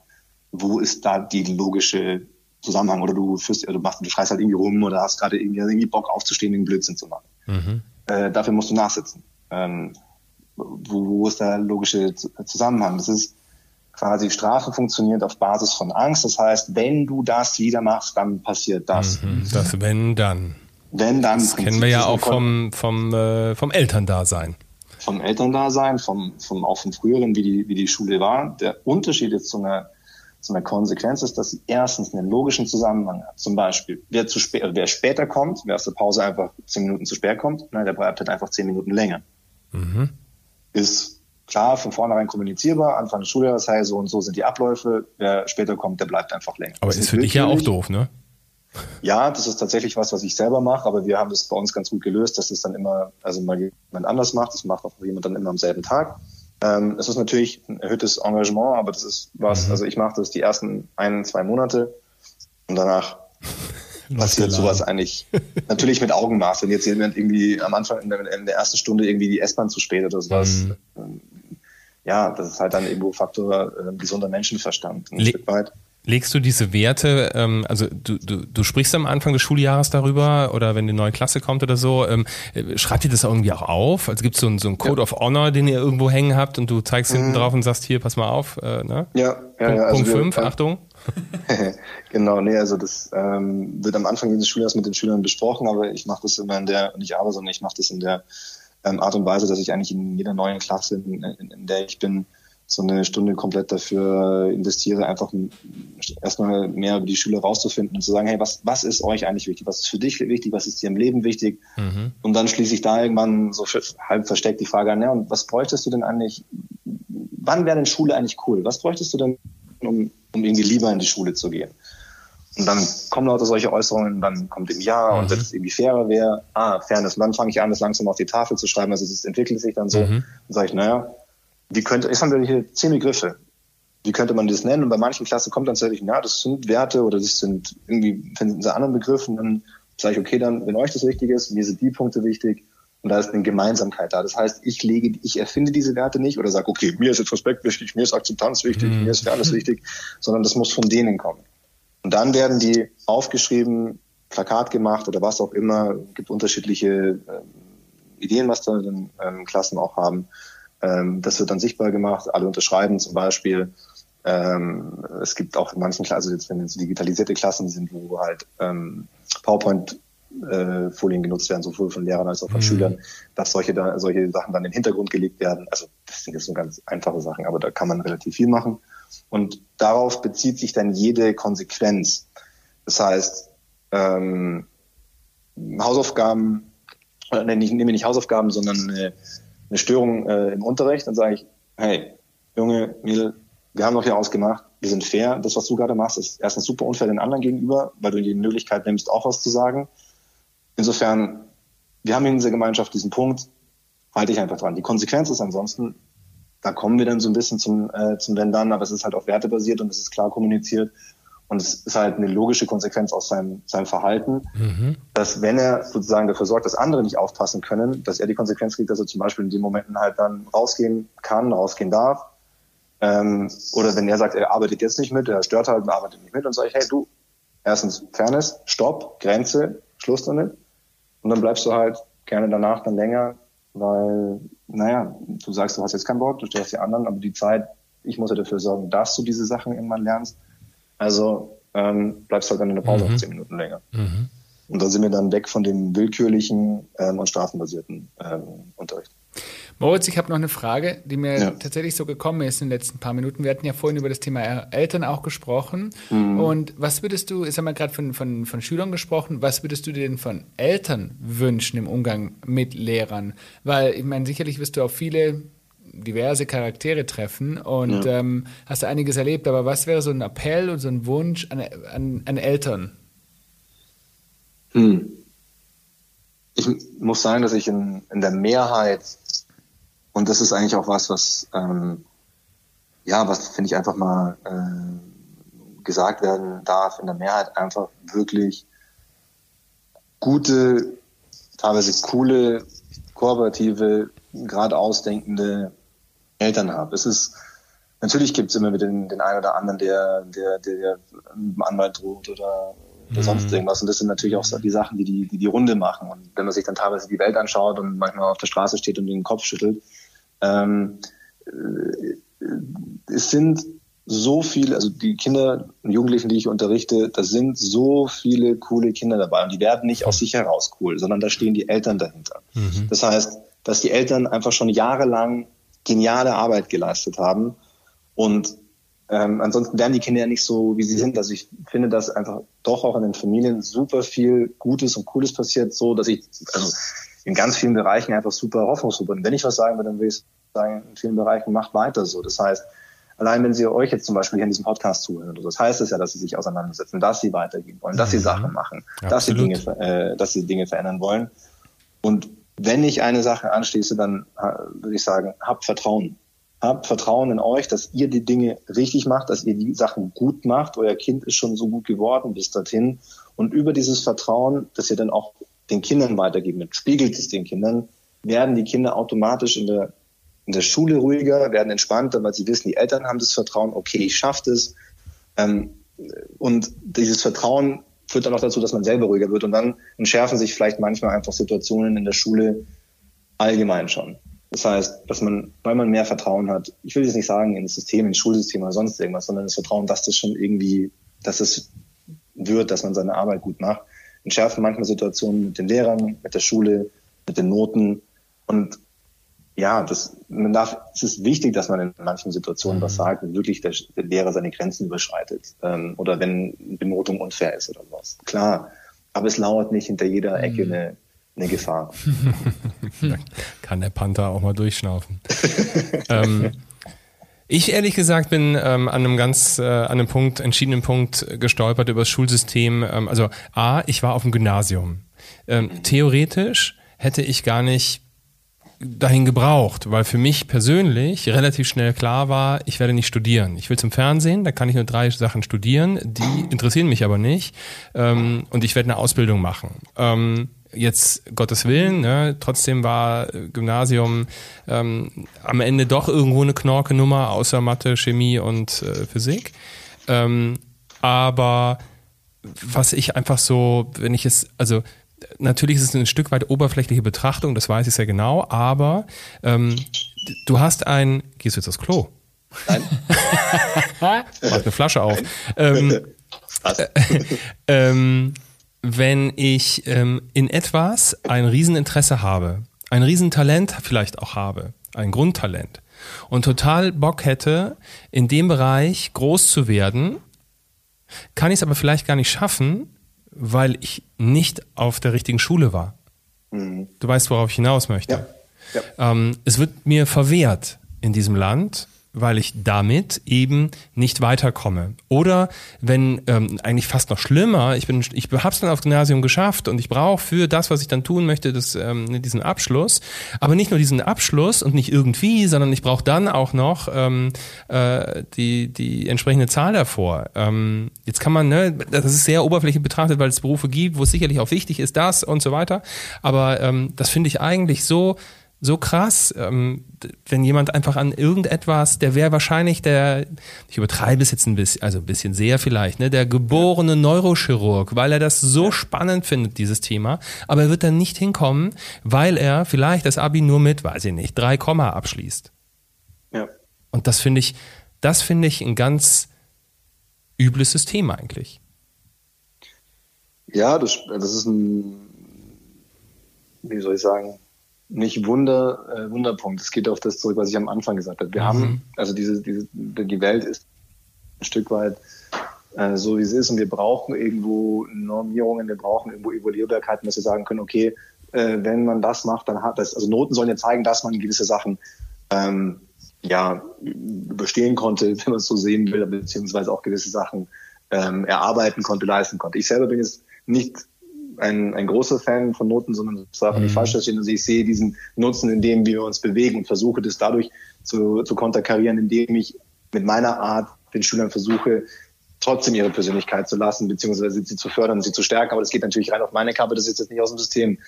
Wo ist da die logische Zusammenhang? Oder du führst, oder du machst, du schreist halt irgendwie rum oder hast gerade irgendwie, irgendwie Bock aufzustehen, den Blödsinn zu machen. Mhm. Äh, dafür musst du nachsitzen. Ähm, wo, wo ist der logische Zusammenhang? Das ist quasi Strafe funktioniert auf Basis von Angst. Das heißt, wenn du das wieder machst, dann passiert das. Mhm, das wenn dann. Wenn dann. Das kennen wir ja auch vom, vom, äh, vom Elterndasein. Vom Elterndasein, vom, vom, auch vom früheren, wie die, wie die Schule war. Der Unterschied jetzt zu einer, zu einer Konsequenz ist, dass sie erstens einen logischen Zusammenhang hat. Zum Beispiel, wer zu spät, wer später kommt, wer aus der Pause einfach zehn Minuten zu spät kommt, na, der bleibt halt einfach zehn Minuten länger. Mhm. Ist klar von vornherein kommunizierbar, Anfang des Schuljahres, hey, so und so sind die Abläufe, wer später kommt, der bleibt einfach länger. Aber das ist für dich ja auch doof, ne? Ja, das ist tatsächlich was, was ich selber mache, aber wir haben das bei uns ganz gut gelöst, dass es dann immer, also mal jemand anders macht, das macht auch jemand dann immer am selben Tag. Ähm, es ist natürlich ein erhöhtes Engagement, aber das ist was, mhm. also ich mache das die ersten ein, zwei Monate und danach passiert sowas eigentlich natürlich mit Augenmaß. Wenn jetzt jemand irgendwie am Anfang in der, in der ersten Stunde irgendwie die S-Bahn zu spät oder sowas, mhm. Ähm, ja, das ist halt dann irgendwo Faktor äh, gesunder Menschenverstand ein Le Stück weit. Legst du diese Werte, ähm, also du, du, du sprichst am Anfang des Schuljahres darüber oder wenn die neue Klasse kommt oder so, ähm, schreibt ihr das irgendwie auch auf? Also gibt es so, ein, so einen Code ja. of Honor, den ihr irgendwo hängen habt und du zeigst mhm. hinten drauf und sagst, hier, pass mal auf. Äh, ne? Ja, ja, Punkt, ja. Also Punkt 5, ja. Achtung. genau, nee, also das ähm, wird am Anfang jedes Schuljahres mit den Schülern besprochen, aber ich mache das immer in der, nicht aber, sondern ich mache das in der ähm, Art und Weise, dass ich eigentlich in jeder neuen Klasse, in, in, in der ich bin, so eine Stunde komplett dafür investiere, einfach erstmal mehr über die Schüler rauszufinden und zu sagen, hey, was, was ist euch eigentlich wichtig? Was ist für dich wichtig? Was ist dir im Leben wichtig? Mhm. Und dann schließe ich da irgendwann so halb versteckt die Frage an, ja, und was bräuchtest du denn eigentlich, wann wäre denn Schule eigentlich cool? Was bräuchtest du denn, um, um irgendwie lieber in die Schule zu gehen? Und dann kommen lauter solche Äußerungen, dann kommt im Ja und wenn es irgendwie fairer wäre, ah, Fairness. Und dann fange ich an, das langsam auf die Tafel zu schreiben. Also es entwickelt sich dann so. Mhm. Dann sage ich, naja, wie könnte, jetzt haben wir hier zehn Begriffe. Wie könnte man das nennen? Und bei manchen Klassen kommt dann tatsächlich, ja, das sind Werte oder das sind irgendwie, finden sie anderen Begriffen. Dann sage ich, okay, dann, wenn euch das wichtig ist, mir sind die Punkte wichtig, und da ist eine Gemeinsamkeit da. Das heißt, ich lege, ich erfinde diese Werte nicht oder sage, okay, mir ist jetzt Respekt wichtig, mir ist Akzeptanz wichtig, mhm. mir ist Fairness wichtig, sondern das muss von denen kommen. Und dann werden die aufgeschrieben, Plakat gemacht oder was auch immer. Es gibt unterschiedliche äh, Ideen, was da dann ähm, Klassen auch haben. Ähm, das wird dann sichtbar gemacht. Alle unterschreiben zum Beispiel. Ähm, es gibt auch in manchen Klassen, also jetzt wenn es digitalisierte Klassen sind, wo halt ähm, PowerPoint äh, Folien genutzt werden, sowohl von Lehrern als auch von mhm. Schülern, dass solche, da, solche Sachen dann in den Hintergrund gelegt werden. Also das sind jetzt so ganz einfache Sachen, aber da kann man relativ viel machen. Und darauf bezieht sich dann jede Konsequenz. Das heißt, ähm, Hausaufgaben, äh, nee, ich nehme nicht Hausaufgaben, sondern eine, eine Störung äh, im Unterricht, dann sage ich, hey, Junge, Mädel, wir haben doch hier ausgemacht, wir sind fair. Das, was du gerade machst, ist erstens super unfair den anderen gegenüber, weil du die Möglichkeit nimmst, auch was zu sagen. Insofern, wir haben in dieser Gemeinschaft diesen Punkt, halte ich einfach dran. Die Konsequenz ist ansonsten, da kommen wir dann so ein bisschen zum, äh, zum Wenn dann, aber es ist halt auch wertebasiert und es ist klar kommuniziert. Und es ist halt eine logische Konsequenz aus seinem, seinem Verhalten, mhm. dass wenn er sozusagen dafür sorgt, dass andere nicht aufpassen können, dass er die Konsequenz kriegt, dass er zum Beispiel in den Momenten halt dann rausgehen kann, rausgehen darf. Ähm, oder wenn er sagt, er arbeitet jetzt nicht mit, er stört halt und arbeitet nicht mit, und sage ich, hey du, erstens Fairness, Stopp, Grenze, Schluss damit. Und dann bleibst du halt gerne danach dann länger, weil, naja, du sagst, du hast jetzt keinen Bock, du störst die anderen, aber die Zeit, ich muss ja dafür sorgen, dass du diese Sachen irgendwann lernst. Also ähm, bleibst halt dann in der Pause mhm. zehn Minuten länger. Mhm. Und da sind wir dann weg von dem willkürlichen ähm, und strafenbasierten ähm, Unterricht. Moritz, ich habe noch eine Frage, die mir ja. tatsächlich so gekommen ist in den letzten paar Minuten. Wir hatten ja vorhin über das Thema Eltern auch gesprochen. Mhm. Und was würdest du, jetzt haben wir gerade von, von, von Schülern gesprochen, was würdest du dir denn von Eltern wünschen im Umgang mit Lehrern? Weil, ich meine, sicherlich wirst du auch viele diverse Charaktere treffen und ja. ähm, hast du einiges erlebt, aber was wäre so ein Appell und so ein Wunsch an, an, an Eltern? Hm. Ich muss sagen, dass ich in, in der Mehrheit und das ist eigentlich auch was, was, ähm, ja, was finde ich einfach mal äh, gesagt werden darf in der Mehrheit einfach wirklich gute, teilweise coole, kooperative, gerade ausdenkende Eltern habe. Es ist natürlich gibt es immer wieder den, den einen oder anderen, der, der, der dem Anwalt droht oder, oder mhm. sonst irgendwas. Und das sind natürlich auch so die Sachen, die die, die die Runde machen. Und wenn man sich dann teilweise die Welt anschaut und manchmal auf der Straße steht und den Kopf schüttelt, ähm, äh, es sind so viele, also die Kinder und Jugendlichen, die ich unterrichte, da sind so viele coole Kinder dabei und die werden nicht aus sich heraus cool, sondern da stehen die Eltern dahinter. Mhm. Das heißt, dass die Eltern einfach schon jahrelang geniale Arbeit geleistet haben und ähm, ansonsten wären die Kinder ja nicht so, wie sie sind. Also ich finde, dass einfach doch auch in den Familien super viel Gutes und Cooles passiert, so dass ich, also in ganz vielen Bereichen einfach super hoffnungsvoll. Und wenn ich was sagen würde, dann würde ich sagen, in vielen Bereichen macht weiter so. Das heißt, allein wenn Sie euch jetzt zum Beispiel hier in diesem Podcast zuhören, das heißt es ja, dass Sie sich auseinandersetzen, dass Sie weitergehen wollen, dass Sie mhm. Sachen machen, dass Sie, Dinge, äh, dass Sie Dinge verändern wollen. Und wenn ich eine Sache anschließe, dann äh, würde ich sagen, habt Vertrauen. Habt Vertrauen in euch, dass ihr die Dinge richtig macht, dass ihr die Sachen gut macht. Euer Kind ist schon so gut geworden bis dorthin. Und über dieses Vertrauen, dass ihr dann auch den Kindern weitergeben, spiegelt es den Kindern, werden die Kinder automatisch in der, in der Schule ruhiger, werden entspannter, weil sie wissen, die Eltern haben das Vertrauen, okay, ich schaffe das. Ähm, und dieses Vertrauen führt dann auch dazu, dass man selber ruhiger wird und dann entschärfen sich vielleicht manchmal einfach Situationen in der Schule allgemein schon. Das heißt, dass man, weil man mehr Vertrauen hat, ich will jetzt nicht sagen in das System, ins Schulsystem oder sonst irgendwas, sondern das Vertrauen, dass das schon irgendwie, dass es wird, dass man seine Arbeit gut macht, entschärfen manchmal Situationen mit den Lehrern, mit der Schule, mit den Noten. Und ja, das, man darf, es ist wichtig, dass man in manchen Situationen mhm. was sagt, wenn wirklich der, der, Lehrer seine Grenzen überschreitet ähm, oder wenn Benotung unfair ist oder was. Klar, aber es lauert nicht hinter jeder Ecke mhm. eine, eine Gefahr. Kann der Panther auch mal durchschnaufen. ähm, Ich ehrlich gesagt bin ähm, an einem ganz, äh, an einem Punkt, entschiedenen Punkt gestolpert über das Schulsystem. Ähm, also A, ich war auf dem Gymnasium. Ähm, theoretisch hätte ich gar nicht dahin gebraucht, weil für mich persönlich relativ schnell klar war, ich werde nicht studieren. Ich will zum Fernsehen, da kann ich nur drei Sachen studieren, die interessieren mich aber nicht ähm, und ich werde eine Ausbildung machen. Ähm, jetzt Gottes Willen, ne, trotzdem war Gymnasium ähm, am Ende doch irgendwo eine Knorke-Nummer, außer Mathe, Chemie und äh, Physik. Ähm, aber was ich einfach so, wenn ich es, also natürlich ist es ein Stück weit oberflächliche Betrachtung, das weiß ich sehr genau, aber ähm, du hast ein, gehst du jetzt aufs Klo? Nein. Mach eine Flasche auf. Ähm, äh, ähm, wenn ich ähm, in etwas ein Rieseninteresse habe, ein Riesentalent vielleicht auch habe, ein Grundtalent und total Bock hätte, in dem Bereich groß zu werden, kann ich es aber vielleicht gar nicht schaffen, weil ich nicht auf der richtigen Schule war. Mhm. Du weißt, worauf ich hinaus möchte. Ja. Ja. Ähm, es wird mir verwehrt in diesem Land, weil ich damit eben nicht weiterkomme. Oder wenn ähm, eigentlich fast noch schlimmer, ich bin, ich habe es dann aufs Gymnasium geschafft und ich brauche für das, was ich dann tun möchte, das, ähm, diesen Abschluss. Aber nicht nur diesen Abschluss und nicht irgendwie, sondern ich brauche dann auch noch ähm, äh, die die entsprechende Zahl davor. Ähm, jetzt kann man, ne, das ist sehr oberflächlich betrachtet, weil es Berufe gibt, wo es sicherlich auch wichtig ist, das und so weiter. Aber ähm, das finde ich eigentlich so so krass, ähm, wenn jemand einfach an irgendetwas, der wäre wahrscheinlich der, ich übertreibe es jetzt ein bisschen, also ein bisschen sehr vielleicht, ne, der geborene Neurochirurg, weil er das so spannend findet, dieses Thema, aber er wird dann nicht hinkommen, weil er vielleicht das Abi nur mit, weiß ich nicht, drei Komma abschließt. Ja. Und das finde ich, das finde ich ein ganz übles System eigentlich. Ja, das, das ist ein, wie soll ich sagen, nicht Wunder, äh, Wunderpunkt. Es geht auf das zurück, was ich am Anfang gesagt habe. Wir mhm. haben, also diese, diese, die Welt ist ein Stück weit äh, so, wie sie ist und wir brauchen irgendwo Normierungen, wir brauchen irgendwo Evaluierbarkeiten, dass wir sagen können, okay, äh, wenn man das macht, dann hat das, also Noten sollen ja zeigen, dass man gewisse Sachen ähm, ja überstehen konnte, wenn man es so sehen will, beziehungsweise auch gewisse Sachen ähm, erarbeiten konnte, leisten konnte. Ich selber bin jetzt nicht ein, ein großer Fan von Noten, sondern das darf mhm. nicht falsch verstehen. Also ich sehe diesen Nutzen, in dem wir uns bewegen und versuche das dadurch zu, zu konterkarieren, indem ich mit meiner Art den Schülern versuche, trotzdem ihre Persönlichkeit zu lassen, beziehungsweise sie zu fördern, sie zu stärken. Aber das geht natürlich rein auf meine Kappe, das ist jetzt nicht aus dem System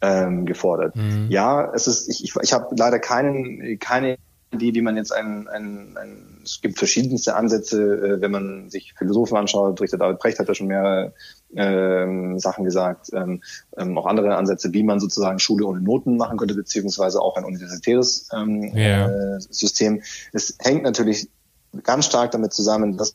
ähm, gefordert. Mhm. Ja, es ist, ich, ich, ich habe leider keinen, keine Idee, wie man jetzt ein, ein, ein es gibt verschiedenste Ansätze, äh, wenn man sich Philosophen anschaut, Richter David Brecht hat da schon mehrere ähm, Sachen gesagt, ähm, ähm, auch andere Ansätze, wie man sozusagen Schule ohne Noten machen könnte, beziehungsweise auch ein universitäres ähm, yeah. äh, System. Es hängt natürlich ganz stark damit zusammen, dass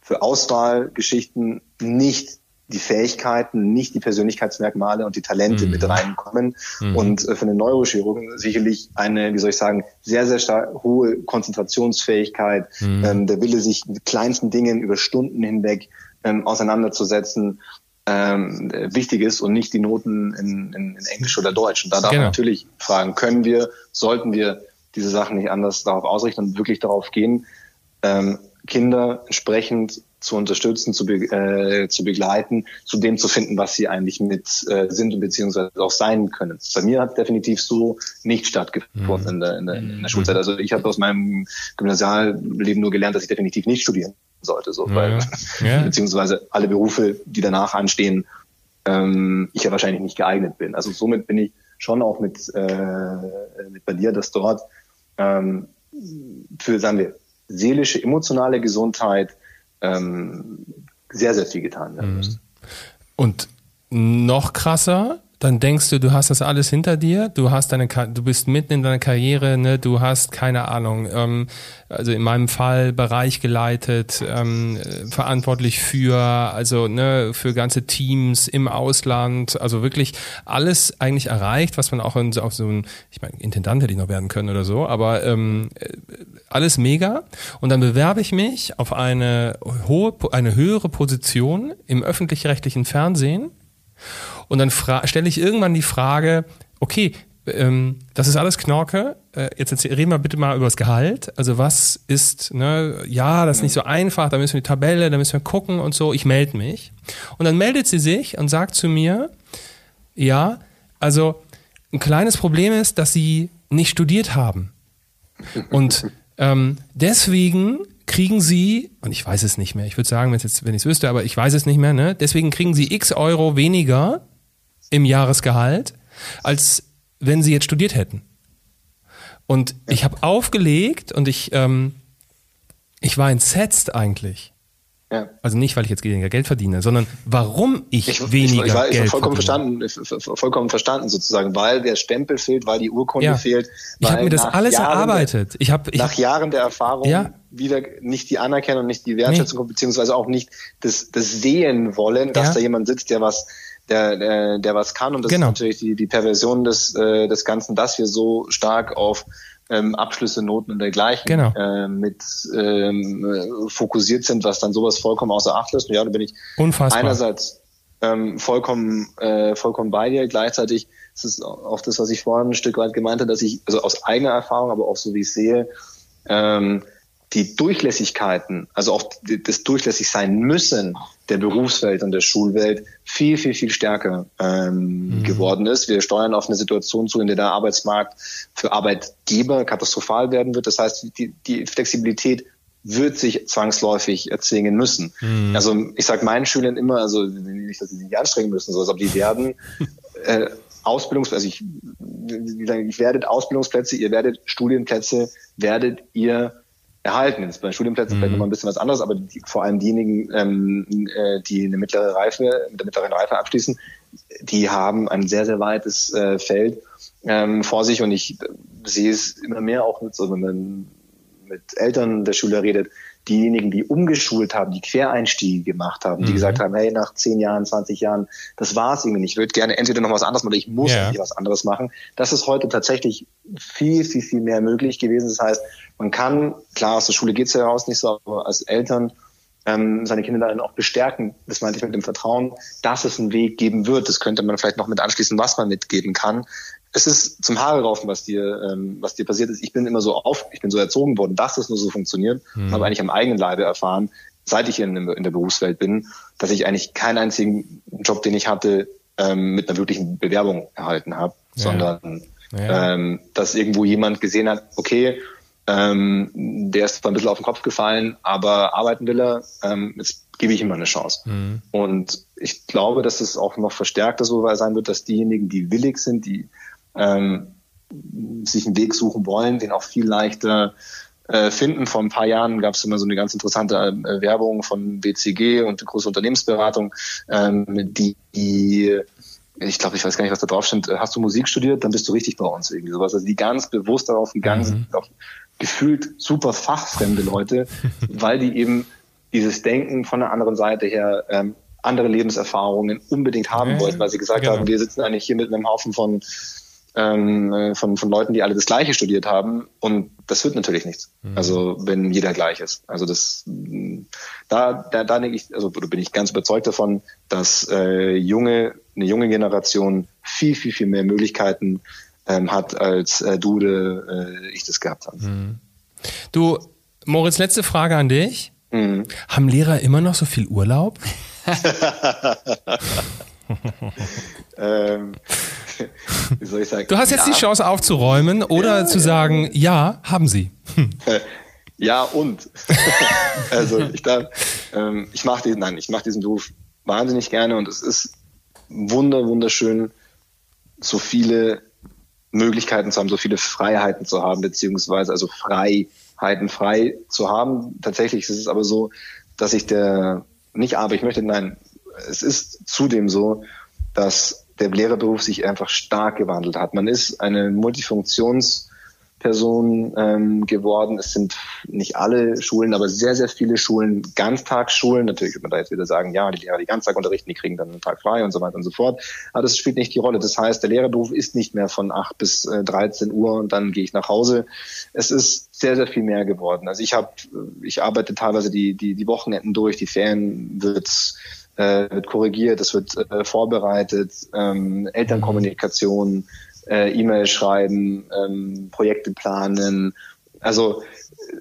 für Auswahlgeschichten nicht die Fähigkeiten, nicht die Persönlichkeitsmerkmale und die Talente mhm. mit reinkommen. Mhm. Und äh, für einen Neurochirurgen sicherlich eine, wie soll ich sagen, sehr, sehr stark hohe Konzentrationsfähigkeit, mhm. ähm, der Wille, sich mit kleinsten Dingen über Stunden hinweg ähm, auseinanderzusetzen, ähm, wichtig ist und nicht die Noten in, in, in Englisch oder Deutsch. Und da darf genau. man natürlich fragen, können wir, sollten wir diese Sachen nicht anders darauf ausrichten und wirklich darauf gehen, ähm, Kinder entsprechend zu unterstützen, zu, be äh, zu begleiten, zu dem zu finden, was sie eigentlich mit äh, sind und beziehungsweise auch sein können. Bei mir hat definitiv so nicht stattgefunden mhm. in, der, in, der, in der Schulzeit. Also ich habe aus meinem Gymnasialleben nur gelernt, dass ich definitiv nicht studieren sollte, so, weil ja. beziehungsweise alle Berufe, die danach anstehen, ähm, ich ja wahrscheinlich nicht geeignet bin. Also somit bin ich schon auch mit, äh, mit bei dir, dass dort ähm, für, sagen wir, seelische, emotionale Gesundheit ähm, sehr, sehr viel getan werden müsste. Mhm. Und noch krasser, dann denkst du, du hast das alles hinter dir, du hast deine, du bist mitten in deiner Karriere, ne, du hast keine Ahnung, ähm, also in meinem Fall Bereich geleitet, ähm, verantwortlich für, also ne, für ganze Teams im Ausland, also wirklich alles eigentlich erreicht, was man auch in auch so ein, ich meine, Intendant hätte ich noch werden können oder so, aber ähm, alles mega. Und dann bewerbe ich mich auf eine hohe, eine höhere Position im öffentlich-rechtlichen Fernsehen und dann stelle ich irgendwann die Frage, okay, ähm, das ist alles Knorke. Äh, jetzt erzähl, reden wir bitte mal über das Gehalt. Also was ist, ne, ja, das ist nicht so einfach, da müssen wir die Tabelle, da müssen wir gucken und so. Ich melde mich. Und dann meldet sie sich und sagt zu mir, ja, also ein kleines Problem ist, dass sie nicht studiert haben. Und ähm, deswegen kriegen sie, und ich weiß es nicht mehr, ich würde sagen, wenn ich es wüsste, aber ich weiß es nicht mehr, ne? deswegen kriegen sie x Euro weniger im Jahresgehalt, als wenn sie jetzt studiert hätten. Und ich habe aufgelegt und ich, ähm, ich war entsetzt eigentlich. Ja. Also nicht, weil ich jetzt weniger Geld verdiene, sondern warum ich, ich weniger ich, ich, ich, Geld vollkommen verdiene. verstanden, vollkommen verstanden sozusagen, weil der Stempel fehlt, weil die Urkunde ja. fehlt. Ich habe mir das alles Jahren erarbeitet. Ich hab, ich, nach Jahren der Erfahrung ja. wieder nicht die Anerkennung, nicht die Wertschätzung, nee. beziehungsweise auch nicht das, das Sehen wollen, dass da jemand sitzt, der was der, der, der was kann. Und das genau. ist natürlich die, die Perversion des, äh, des Ganzen, dass wir so stark auf ähm, Abschlüsse, Noten und dergleichen genau. äh, mit ähm, fokussiert sind, was dann sowas vollkommen außer Acht lässt. Und ja, da bin ich Unfassbar. einerseits ähm, vollkommen, äh, vollkommen bei dir. Gleichzeitig ist es auch das, was ich vorhin ein Stück weit gemeint habe, dass ich, also aus eigener Erfahrung, aber auch so wie ich sehe, ähm, die Durchlässigkeiten, also auch das durchlässig sein müssen der Berufswelt und der Schulwelt viel, viel, viel stärker ähm, mhm. geworden ist. Wir steuern auf eine Situation zu, in der der Arbeitsmarkt für Arbeitgeber katastrophal werden wird. Das heißt, die, die Flexibilität wird sich zwangsläufig erzwingen müssen. Mhm. Also ich sage meinen Schülern immer, also nicht, dass sie sich anstrengen müssen, so, aber die werden äh, Ausbildungs, also ich, ich werdet Ausbildungsplätze, ihr werdet Studienplätze, werdet ihr erhalten. Jetzt bei Studienplätzen mhm. vielleicht nochmal ein bisschen was anderes, aber die, vor allem diejenigen, ähm, äh, die eine mittlere Reife, mit der mittleren Reife abschließen, die haben ein sehr, sehr weites äh, Feld ähm, vor sich und ich sehe es immer mehr auch mit, so, wenn man mit Eltern der Schüler redet, diejenigen, die umgeschult haben, die Quereinstiege gemacht haben, die mhm. gesagt haben, hey, nach 10 Jahren, 20 Jahren, das war's irgendwie nicht. Ich würde gerne entweder noch was anderes machen oder ich muss yeah. was anderes machen. Das ist heute tatsächlich viel, viel, viel mehr möglich gewesen. Das heißt, man kann, klar, aus der Schule geht's ja heraus nicht so, aber als Eltern ähm, seine Kinder dann auch bestärken. Das meinte ich mit dem Vertrauen, dass es einen Weg geben wird. Das könnte man vielleicht noch mit anschließen, was man mitgeben kann es ist zum Haare raufen, was dir, ähm, was dir passiert ist. Ich bin immer so auf, ich bin so erzogen worden, dass es nur so funktioniert, mhm. habe eigentlich am eigenen Leibe erfahren, seit ich in, in, der Berufswelt bin, dass ich eigentlich keinen einzigen Job, den ich hatte, ähm, mit einer wirklichen Bewerbung erhalten habe, ja. sondern ja. Ähm, dass irgendwo jemand gesehen hat, okay, ähm, der ist zwar ein bisschen auf den Kopf gefallen, aber arbeiten will er, ähm, jetzt gebe ich ihm mal eine Chance. Mhm. Und ich glaube, dass es auch noch verstärkter so sein wird, dass diejenigen, die willig sind, die ähm, sich einen Weg suchen wollen, den auch viel leichter äh, finden. Vor ein paar Jahren gab es immer so eine ganz interessante äh, Werbung von BCG und große Unternehmensberatung, ähm, die, die ich glaube, ich weiß gar nicht, was da drauf steht. Hast du Musik studiert, dann bist du richtig bei uns irgendwie sowas. Also die ganz bewusst darauf gegangen mhm. sind, auch gefühlt super fachfremde Leute, weil die eben dieses Denken von der anderen Seite her ähm, andere Lebenserfahrungen unbedingt haben ja, wollten, weil sie gesagt genau. haben, wir sitzen eigentlich hier mit einem Haufen von ähm, äh, von, von Leuten, die alle das Gleiche studiert haben. Und das wird natürlich nichts. Mhm. Also wenn jeder gleich ist. Also das, da, da, da denke ich, also bin ich ganz überzeugt davon, dass äh, junge, eine junge Generation viel, viel, viel mehr Möglichkeiten ähm, hat, als äh, du äh, ich das gehabt habe. Mhm. Du, Moritz, letzte Frage an dich. Mhm. Haben Lehrer immer noch so viel Urlaub? ähm, wie soll ich sagen? Du hast jetzt ja. die Chance aufzuräumen oder ja, zu sagen, ja, haben sie. Ja und. also ich darf, ähm, ich mache diesen, nein, ich mache diesen Beruf wahnsinnig gerne und es ist wunder, wunderschön, so viele Möglichkeiten zu haben, so viele Freiheiten zu haben, beziehungsweise also Freiheiten frei zu haben. Tatsächlich ist es aber so, dass ich der, nicht aber, ich möchte, nein, es ist zudem so, dass der Lehrerberuf sich einfach stark gewandelt hat. Man ist eine Multifunktionsperson ähm, geworden. Es sind nicht alle Schulen, aber sehr, sehr viele Schulen Ganztagsschulen. Natürlich wird man da jetzt wieder sagen, ja, die Lehrer, die Ganztag unterrichten, die kriegen dann einen Tag frei und so weiter und so fort. Aber das spielt nicht die Rolle. Das heißt, der Lehrerberuf ist nicht mehr von 8 bis äh, 13 Uhr und dann gehe ich nach Hause. Es ist sehr, sehr viel mehr geworden. Also ich habe, ich arbeite teilweise die, die, die Wochenenden durch, die Ferien wird's äh, wird korrigiert, es wird äh, vorbereitet, ähm, Elternkommunikation, äh, E-Mail schreiben, ähm, Projekte planen. Also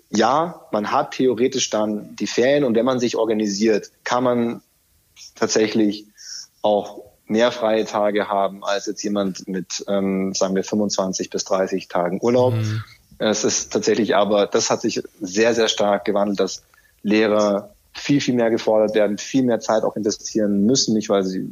ja, man hat theoretisch dann die Ferien und wenn man sich organisiert, kann man tatsächlich auch mehr freie Tage haben als jetzt jemand mit, ähm, sagen wir, 25 bis 30 Tagen Urlaub. Mhm. Es ist tatsächlich aber, das hat sich sehr, sehr stark gewandelt, dass Lehrer viel, viel mehr gefordert werden, viel mehr Zeit auch investieren müssen, nicht weil sie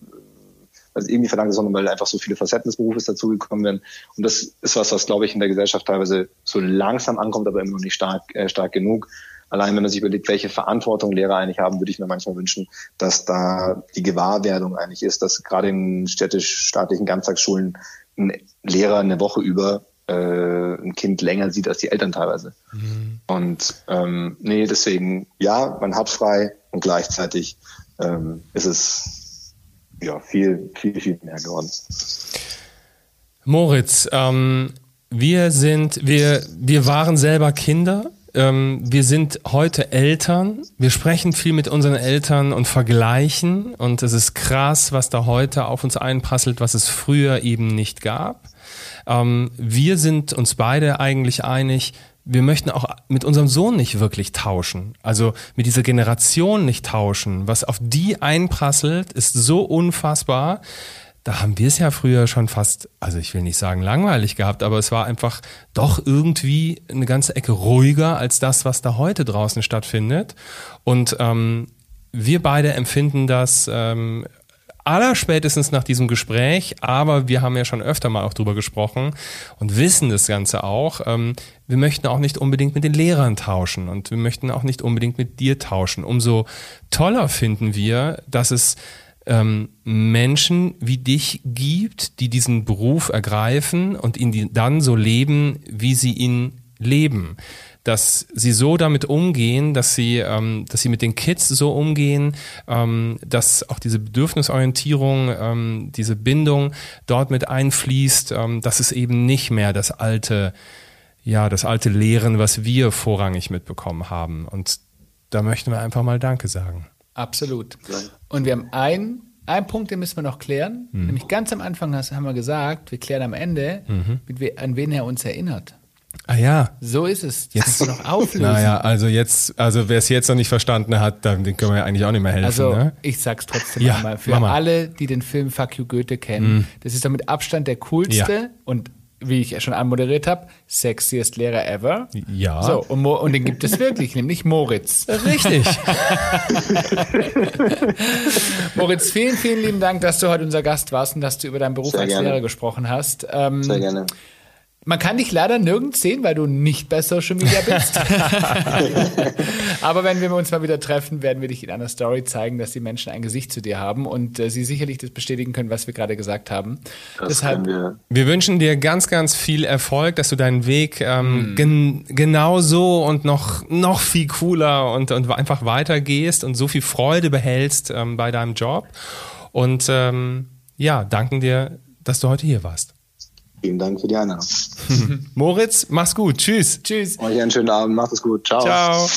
sie irgendwie verlangt, sondern weil einfach so viele Facetten des Berufes dazugekommen werden. Und das ist was, was, glaube ich, in der Gesellschaft teilweise so langsam ankommt, aber immer noch nicht stark, äh, stark genug. Allein wenn man sich überlegt, welche Verantwortung Lehrer eigentlich haben, würde ich mir manchmal wünschen, dass da die Gewahrwerdung eigentlich ist, dass gerade in städtisch-staatlichen Ganztagsschulen ein Lehrer eine Woche über äh, ein Kind länger sieht als die Eltern teilweise. Mhm. Und ähm, nee, deswegen, ja, man hat frei und gleichzeitig ähm, ist es ja viel, viel, viel mehr geworden. Moritz, ähm, wir sind, wir, wir waren selber Kinder ähm, wir sind heute Eltern. Wir sprechen viel mit unseren Eltern und vergleichen. Und es ist krass, was da heute auf uns einprasselt, was es früher eben nicht gab. Ähm, wir sind uns beide eigentlich einig, wir möchten auch mit unserem Sohn nicht wirklich tauschen. Also mit dieser Generation nicht tauschen. Was auf die einprasselt, ist so unfassbar da haben wir es ja früher schon fast, also ich will nicht sagen langweilig gehabt, aber es war einfach doch irgendwie eine ganze Ecke ruhiger als das, was da heute draußen stattfindet. Und ähm, wir beide empfinden das ähm, allerspätestens nach diesem Gespräch, aber wir haben ja schon öfter mal auch drüber gesprochen und wissen das Ganze auch. Ähm, wir möchten auch nicht unbedingt mit den Lehrern tauschen und wir möchten auch nicht unbedingt mit dir tauschen. Umso toller finden wir, dass es ähm, Menschen wie dich gibt, die diesen Beruf ergreifen und ihn dann so leben, wie sie ihn leben. Dass sie so damit umgehen, dass sie, ähm, dass sie mit den Kids so umgehen, ähm, dass auch diese Bedürfnisorientierung, ähm, diese Bindung dort mit einfließt, ähm, dass es eben nicht mehr das alte, ja, das alte Lehren, was wir vorrangig mitbekommen haben. Und da möchten wir einfach mal Danke sagen. Absolut. Und wir haben einen, einen Punkt, den müssen wir noch klären. Mhm. Nämlich ganz am Anfang haben wir gesagt, wir klären am Ende, mhm. an wen er uns erinnert. Ah ja. So ist es. jetzt noch auflösen. Naja, also jetzt, also wer es jetzt noch nicht verstanden hat, dann den können wir ja eigentlich auch nicht mehr helfen. Also ne? ich sag's trotzdem ja, einmal. Für Mama. alle, die den Film Fuck You Goethe kennen, mhm. das ist doch mit Abstand der coolste ja. und wie ich ja schon anmoderiert habe, sexiest Lehrer ever. Ja. So, und, Mo und den gibt es wirklich, nämlich Moritz. Richtig. Moritz, vielen, vielen lieben Dank, dass du heute unser Gast warst und dass du über deinen Beruf Sehr als gerne. Lehrer gesprochen hast. Ähm, Sehr gerne. Man kann dich leider nirgends sehen, weil du nicht bei Social Media bist. Aber wenn wir uns mal wieder treffen, werden wir dich in einer Story zeigen, dass die Menschen ein Gesicht zu dir haben und äh, sie sicherlich das bestätigen können, was wir gerade gesagt haben. Das Deshalb, wir. wir. wünschen dir ganz, ganz viel Erfolg, dass du deinen Weg ähm, hm. gen genau so und noch, noch viel cooler und, und einfach weitergehst und so viel Freude behältst ähm, bei deinem Job. Und ähm, ja, danken dir, dass du heute hier warst. Vielen Dank für die Einladung. Moritz, mach's gut. Tschüss. Tschüss. Euch einen schönen Abend. Macht es gut. Ciao. Ciao.